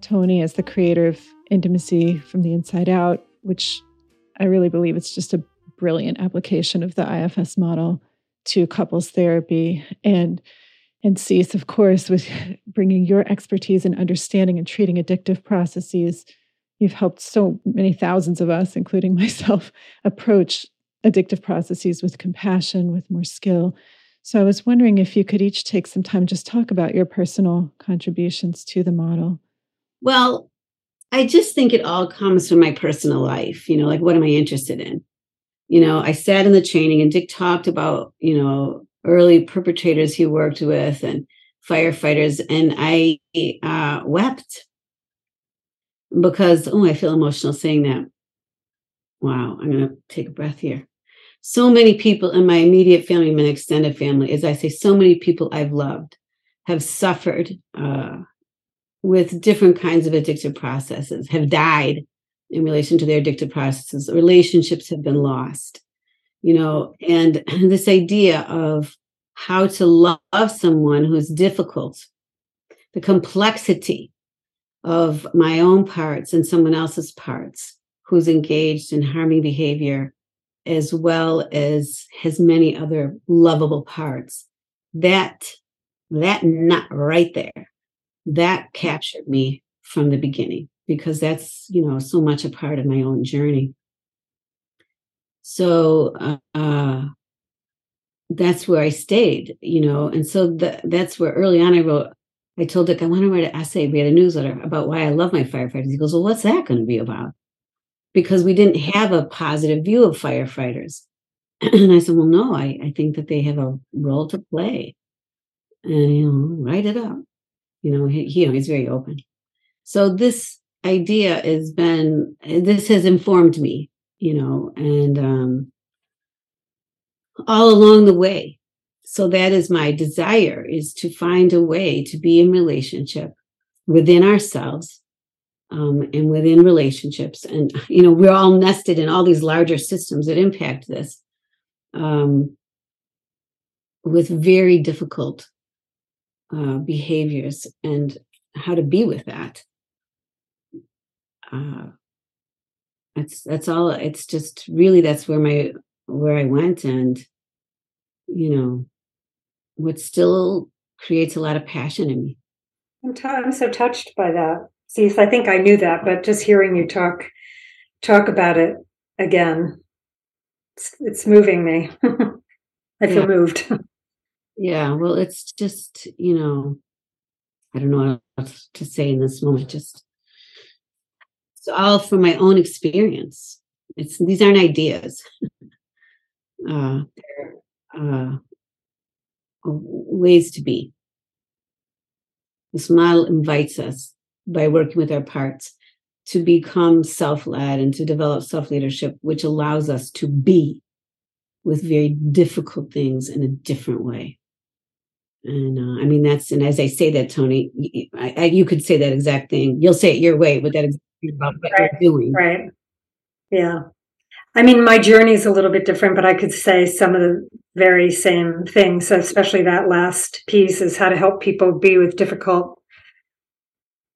Toni as the creator of intimacy from the inside out, which I really believe it's just a brilliant application of the IFS model to couples therapy and and Cece, of course, with bringing your expertise and understanding and treating addictive processes. You've helped so many thousands of us, including myself, approach addictive processes with compassion, with more skill. So I was wondering if you could each take some time just talk about your personal contributions to the model. Well, I just think it all comes from my personal life. You know, like what am I interested in? You know, I sat in the training and Dick talked about, you know, early perpetrators he worked with and firefighters, and I uh, wept because, oh, I feel emotional saying that. Wow, I'm going to take a breath here. So many people in my immediate family, my extended family, as I say, so many people I've loved have suffered uh, with different kinds of addictive processes have died in relation to their addictive processes. Relationships have been lost, you know, and this idea of how to love someone who's difficult, the complexity of my own parts and someone else's parts who's engaged in harming behavior as well as has many other lovable parts that that not right there that captured me from the beginning because that's you know so much a part of my own journey so uh, uh, that's where i stayed you know and so the, that's where early on i wrote i told dick i want to write an essay we had a newsletter about why i love my firefighters he goes well what's that going to be about because we didn't have a positive view of firefighters. and I said, well, no, I, I think that they have a role to play. And, you know, write it up. You know, he, you know, he's very open. So this idea has been, this has informed me, you know, and um, all along the way. So that is my desire is to find a way to be in relationship within ourselves um, and within relationships. And, you know, we're all nested in all these larger systems that impact this um, with very difficult uh, behaviors and how to be with that. Uh, that's that's all. It's just really that's where my where I went, and you know, what still creates a lot of passion in me. I'm, t- I'm so touched by that. See, I think I knew that, but just hearing you talk talk about it again, it's, it's moving me. I feel yeah. moved. yeah, well, it's just you know, I don't know what else to say in this moment. Just it's all from my own experience. It's these aren't ideas. uh, they're uh, ways to be. This model invites us by working with our parts to become self-led and to develop self-leadership which allows us to be with very difficult things in a different way and uh, i mean that's and as i say that toni I, I, you could say that exact thing you'll say it your way but that about what right, you're doing. right. Yeah. I mean my journey is a little bit different but i could say some of the very same things So especially that last piece is how to help people be with difficult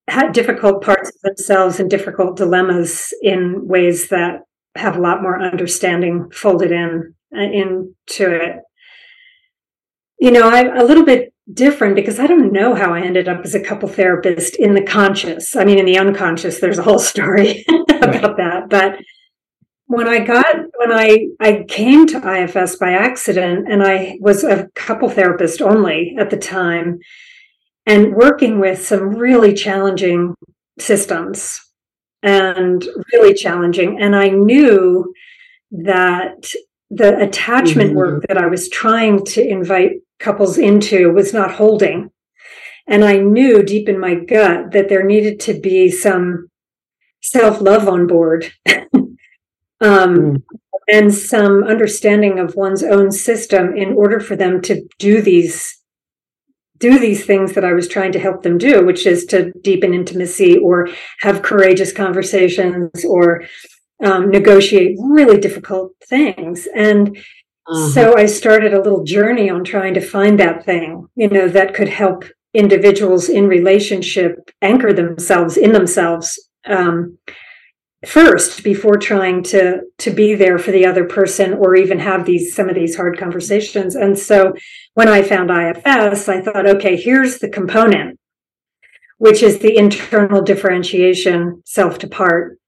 had difficult parts of themselves and difficult dilemmas in ways that have a lot more understanding folded in uh, into it. You know, I'm a little bit different because I don't know how I ended up as a couple therapist in the conscious. I mean, in the unconscious, there's a whole story about that. But when I got when I I came to IFS by accident, and I was a couple therapist only at the time, and working with some really challenging systems and really challenging. And I knew that the attachment mm-hmm. work that I was trying to invite couples into was not holding. And I knew deep in my gut that there needed to be some self love on board um, mm. and some understanding of one's own system in order for them to do these do these things that I was trying to help them do, which is to deepen intimacy or have courageous conversations or um, negotiate really difficult things. And uh-huh. so I started a little journey on trying to find that thing, you know, that could help individuals in relationship anchor themselves in themselves um, first before trying to to be there for the other person or even have these some of these hard conversations and so when i found ifs i thought okay here's the component which is the internal differentiation self to part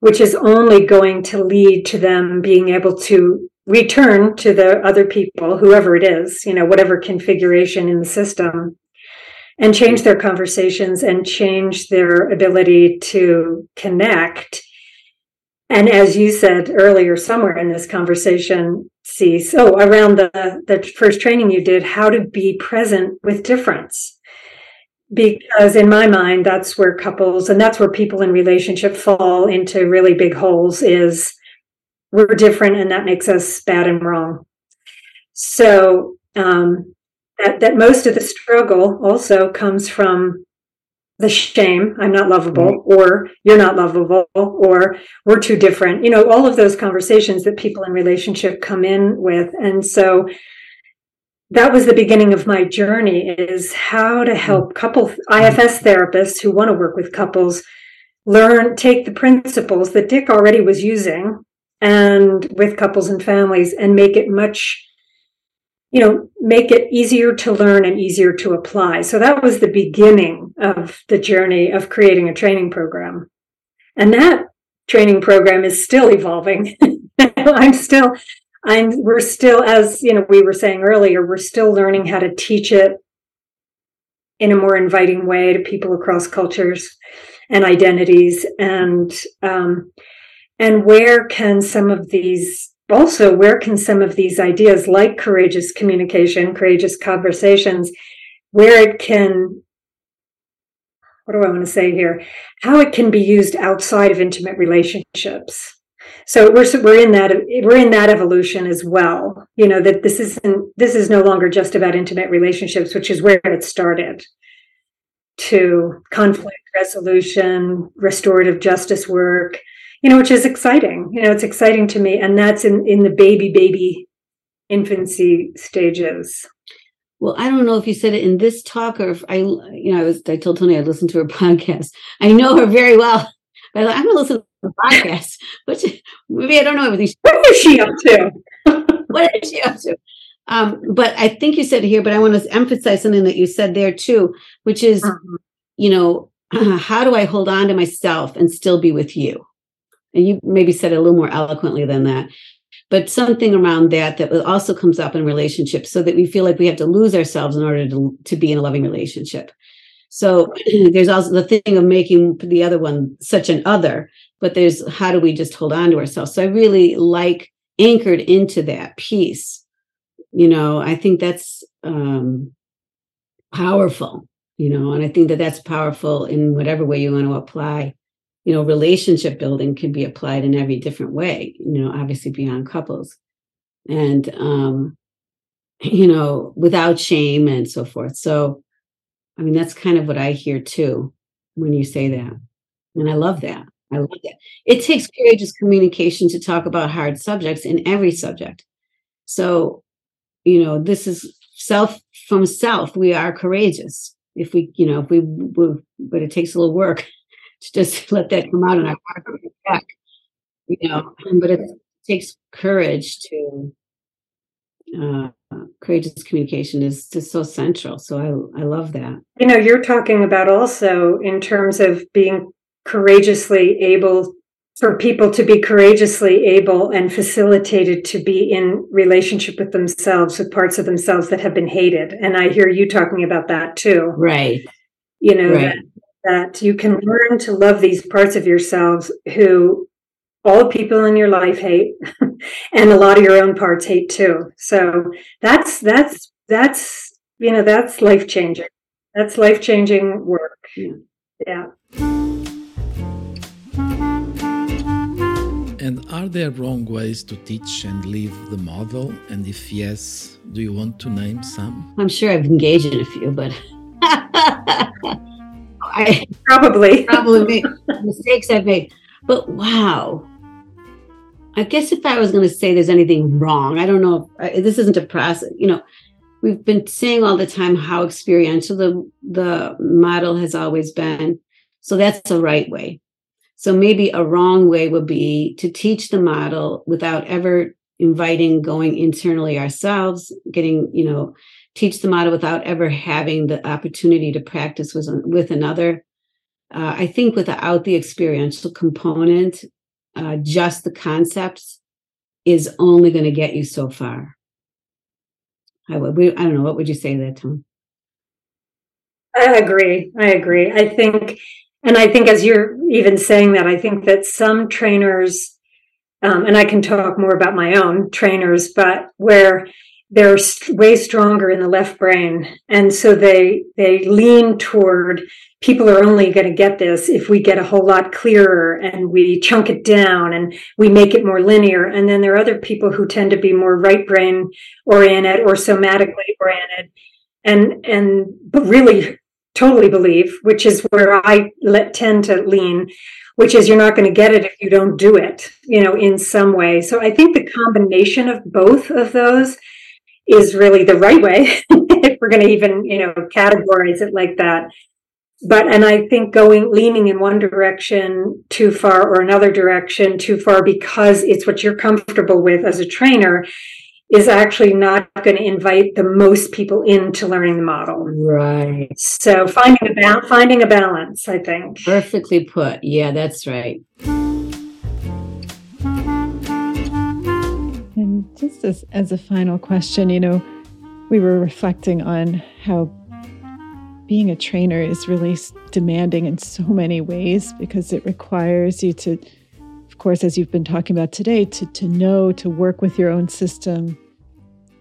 which is only going to lead to them being able to return to the other people whoever it is you know whatever configuration in the system and change their conversations and change their ability to connect and as you said earlier, somewhere in this conversation, see, so oh, around the, the first training you did, how to be present with difference. Because in my mind, that's where couples and that's where people in relationship fall into really big holes is we're different and that makes us bad and wrong. So, um, that, that most of the struggle also comes from the shame i'm not lovable mm-hmm. or you're not lovable or we're too different you know all of those conversations that people in relationship come in with and so that was the beginning of my journey is how to mm-hmm. help couple ifs therapists who want to work with couples learn, take the principles that Dick already was using and with couples and families and make it much you know, make it easier to learn and easier to apply. So that was the beginning of the journey of creating a training program. And that training program is still evolving. I'm still, I'm, we're still, as you know, we were saying earlier, we're still learning how to teach it in a more inviting way to people across cultures and identities and, um, and where can some of these also where can some of these ideas like courageous communication courageous conversations where it can what do i want to say here? How it can be used outside of intimate relationships. So we're we're in that we're in that evolution as well you know that this isn't this is no longer just about intimate relationships which is where it started. To conflict resolution restorative justice work you know, which is exciting. You know, it's exciting to me. And that's in, in the baby, baby infancy stages. Well, I don't know if you said it in this talk or if I, you know, I was, I told Toni I listened to her podcast. I know her very well. But I'm going to listen to the podcast, which maybe I don't know everything. What is she up to? what is she up to? Um, but I think you said it here, but I want to emphasize something that you said there too, which is, uh-huh. you know, how do I hold on to myself and still be with you? And you maybe said it a little more eloquently than that. But something around that that also comes up in relationships so that we feel like we have to lose ourselves in order to, to be in a loving relationship. So there's also the thing of making the other one such an other but there's how do we just hold on to ourselves? So i really like anchored into that piece you know i think that's um powerful you know and i think that that's powerful in whatever way you want to apply you know relationship building can be applied in every different way you know obviously beyond couples. And um you know without shame and so forth. So i mean that's kind of what i hear too when you say that. And i love that. I love that. It takes courageous communication to talk about hard subjects in every subject. So you know this is self from self we are courageous. If we you know if we, we but it takes a little work to just let that come out and I want to back, you know. But it takes courage to uh, courageous communication is just so central. So I I love that. You know, you're talking about also in terms of being courageously able for people to be courageously able and facilitated to be in relationship with themselves with parts of themselves that have been hated and i hear you talking about that too right you know right. That that you can learn to love these parts of yourselves who all people in your life hate and a lot of your own parts hate too. So that's that's that's you know that's life changing that's life changing work. Yeah. And are there wrong ways to teach and live the model? And if yes do you want to name some? I'm sure i've engaged in a few but I probably probably mistakes I've made. But wow. I guess if I was going to say there's anything wrong, I don't know. If, this isn't a process. You know, we've been saying all the time how experiential the the model has always been. So that's the right way. So maybe a wrong way would be to teach the model without ever inviting going internally ourselves, getting you know teach the model without ever having the opportunity to practice with, with another. Uh, I think without the experiential component, uh, just the concepts is only going to get you so far. I would, we, I don't know. What would you say to that, Tom? I agree. I agree. I think, and I think as you're even saying that, I think that some trainers, um, and I can talk more about my own trainers, but where they're way stronger in the left brain. And so they they lean toward people are only going to get this if we get a whole lot clearer and we chunk it down and we make it more linear. And then there are other people who tend to be more right brain oriented or somatically oriented. And and really totally believe which is where i let, tend to lean which is you're not going to get it if you don't do it you know in some way. So i think the combination of both of those is really the right way if we're going to even you know categorize it like that but and I think going leaning in one direction too far or another direction too far because it's what you're comfortable with as a trainer is actually not going to invite the most people into learning the model. Right. So finding a ba- finding a balance, I think. Perfectly put. Yeah, that's right. Just as, as a final question, you know, we were reflecting on how being a trainer is really demanding in so many ways because it requires you to of course as you've been talking about today to, to know to work with your own system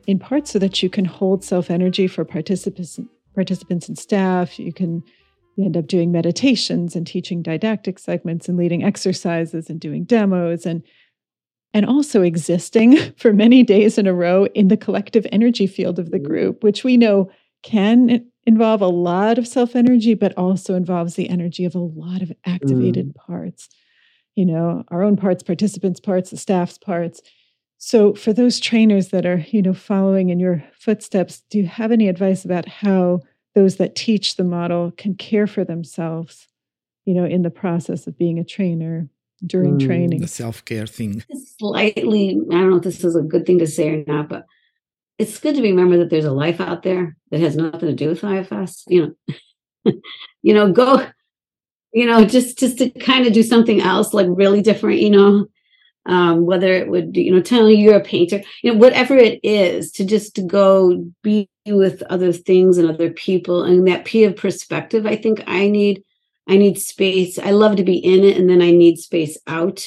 in part so that you can hold self energy for participants participants and staff. You can you end up doing meditations and teaching didactic segments and leading exercises and doing demos and and also existing for many days in a row in the collective energy field of the group which we know can involve a lot of self energy, but also involves the energy of a lot of activated mm. parts. You know, our own parts, participants' parts, the staff's parts. So, for those trainers that are, you know, following in your footsteps, do you have any advice about how those that teach the model can care for themselves, you know, in the process of being a trainer during mm. training? The self care thing. Slightly, I don't know if this is a good thing to say or not, but it's good to remember that there's a life out there that has nothing to do with IFS. You know, you know, go, you know, just just to kind of do something else, like really different. You know, um, whether it would be, you know, tell you you're a painter, you know, whatever it is, to just to go be with other things and other people, and that P of perspective. I think I need, I need space. I love to be in it, and then I need space out.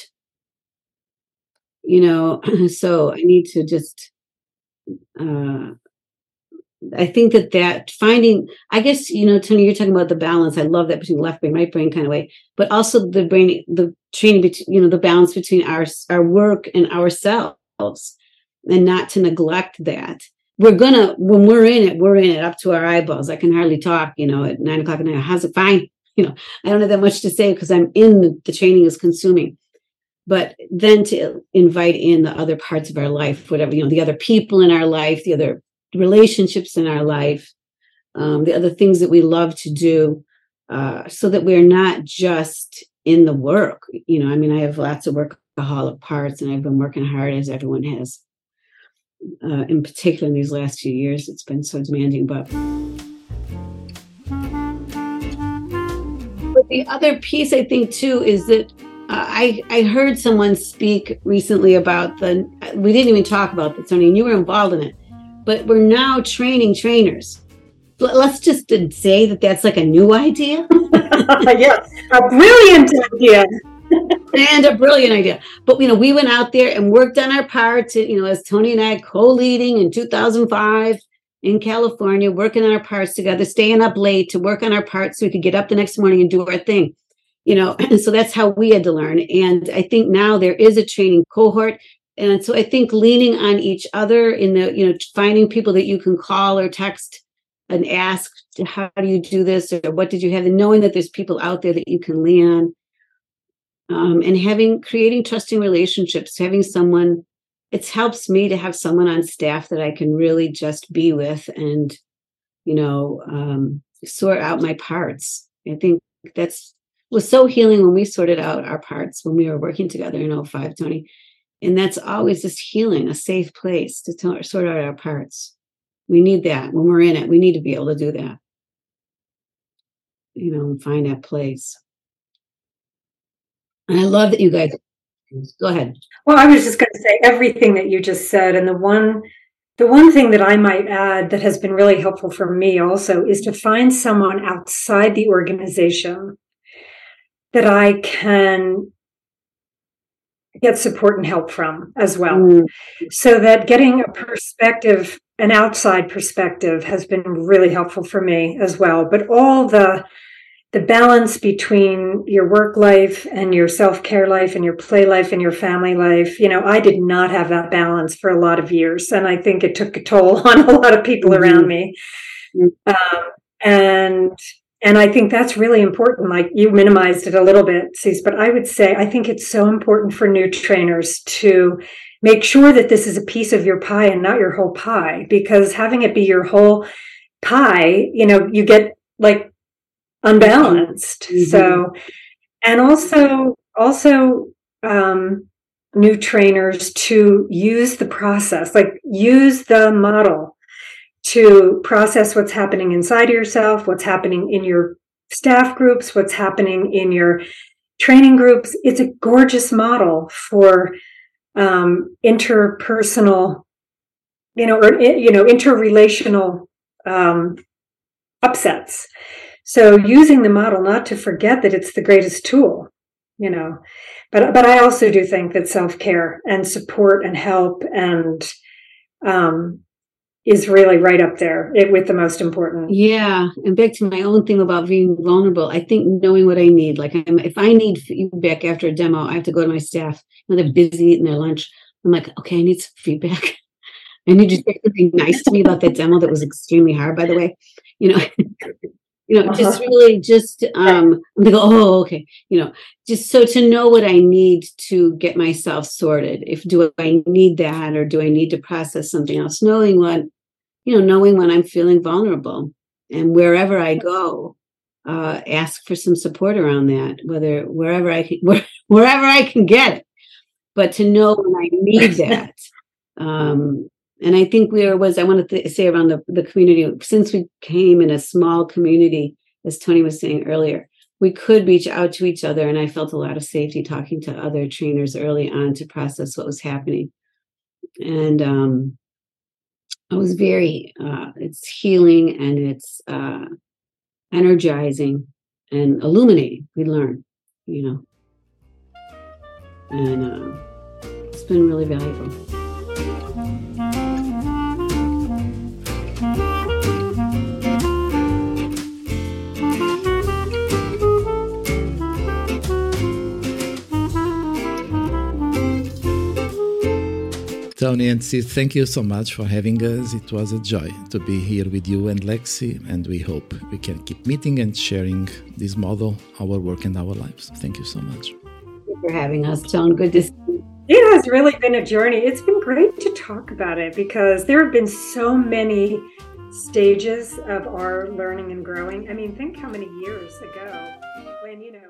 You know, so I need to just uh, I think that that finding, I guess, you know, Toni, you're talking about the balance. I love that between left brain, right brain kind of way, but also the brain, the training between, you know, the balance between our, our work and ourselves and not to neglect that. We're gonna, when we're in it, we're in it up to our eyeballs. I can hardly talk, you know, at nine o'clock at night. How's it fine? You know, I don't have that much to say because I'm in the, training is consuming. But then to invite in the other parts of our life whatever you know the other people in our life the other relationships in our life um, the other things that we love to do uh, so that we're not just in the work. You know i mean i have lots of workaholic parts and i've been working hard as everyone has uh, in particular in these last few years. It's been so demanding but the other piece i think too is that uh, I I heard someone speak recently about the. We didn't even talk about this, Toni, and you were involved in it. But we're now training trainers. Let's just say that that's like a new idea. yes, a brilliant idea. and a brilliant idea. But you know, we went out there and worked on our parts. You know, as Toni and I co-leading in 2005 in California, working on our parts together, staying up late to work on our parts so we could get up the next morning and do our thing you know and so that's how we had to learn. And i think now there is a training cohort. And so i think leaning on each other in the you know finding people that you can call or text and ask how do you do this? Or what did you have? And knowing that there's people out there that you can lean on. Um, and having creating trusting relationships having someone it helps me to have someone on staff that i can really just be with and you know um, sort out my parts i think that's was so healing when we sorted out our parts when we were working together in 05, Toni. And that's always just healing, a safe place to t- sort out our parts. We need that when we're in it. We need to be able to do that. You know, and find that place. And I love that you guys go ahead. Well, I was just going to say everything that you just said. And the one the one thing that I might add that has been really helpful for me also is to find someone outside the organization that I can get support and help from as well. Mm. So that getting a perspective, an outside perspective has been really helpful for me as well. But all the the balance between your work life and your self-care life and your play life and your family life, you know, I did not have that balance for a lot of years. And I think it took a toll on a lot of people mm-hmm. around me. Mm-hmm. Um, and and I think that's really important. Like you minimized it a little bit, Cece, but I would say I think it's so important for new trainers to make sure that this is a piece of your pie and not your whole pie, because having it be your whole pie, you know, you get like unbalanced. Mm-hmm. So, and also, also, um, new trainers to use the process, like use the model to process what's happening inside of yourself, what's happening in your staff groups, what's happening in your training groups. It's a gorgeous model for um, interpersonal, you know, or you know, interrelational um, upsets. So using the model, not to forget that it's the greatest tool, you know, but but I also do think that self care and support and help and um, is really right up there it, with the most important. Yeah, and back to my own thing about being vulnerable. I think knowing what I need, like I'm, if I need feedback after a demo, I have to go to my staff. Know, they're busy eating their lunch. I'm like, okay, I need some feedback. I need you to be nice to me about that demo that was extremely hard, by the way. You know, you know, uh-huh. just really just um I'm oh, okay, you know, just so to know what I need to get myself sorted. If do I need that or do I need to process something else? Knowing what you know, knowing when I'm feeling vulnerable and wherever I go, uh, ask for some support around that, whether wherever I can, where, wherever I can get it, but to know when I need that. Um, and I think we was, I want to th- say around the, the community, since we came in a small community, as Toni was saying earlier, we could reach out to each other. And I felt a lot of safety talking to other trainers early on to process what was happening. And um, it was very uh, it's healing and it's uh, energizing and illuminating we learn you know and uh, it's been really valuable Toni and Sid, thank you so much for having us. It was a joy to be here with you and Lexi, and we hope we can keep meeting and sharing this model, our work, and our lives. Thank you so much. Thank you for having us, John. Good to see you. It has really been a journey. It's been great to talk about it because there have been so many stages of our learning and growing. I mean, think how many years ago when, you know.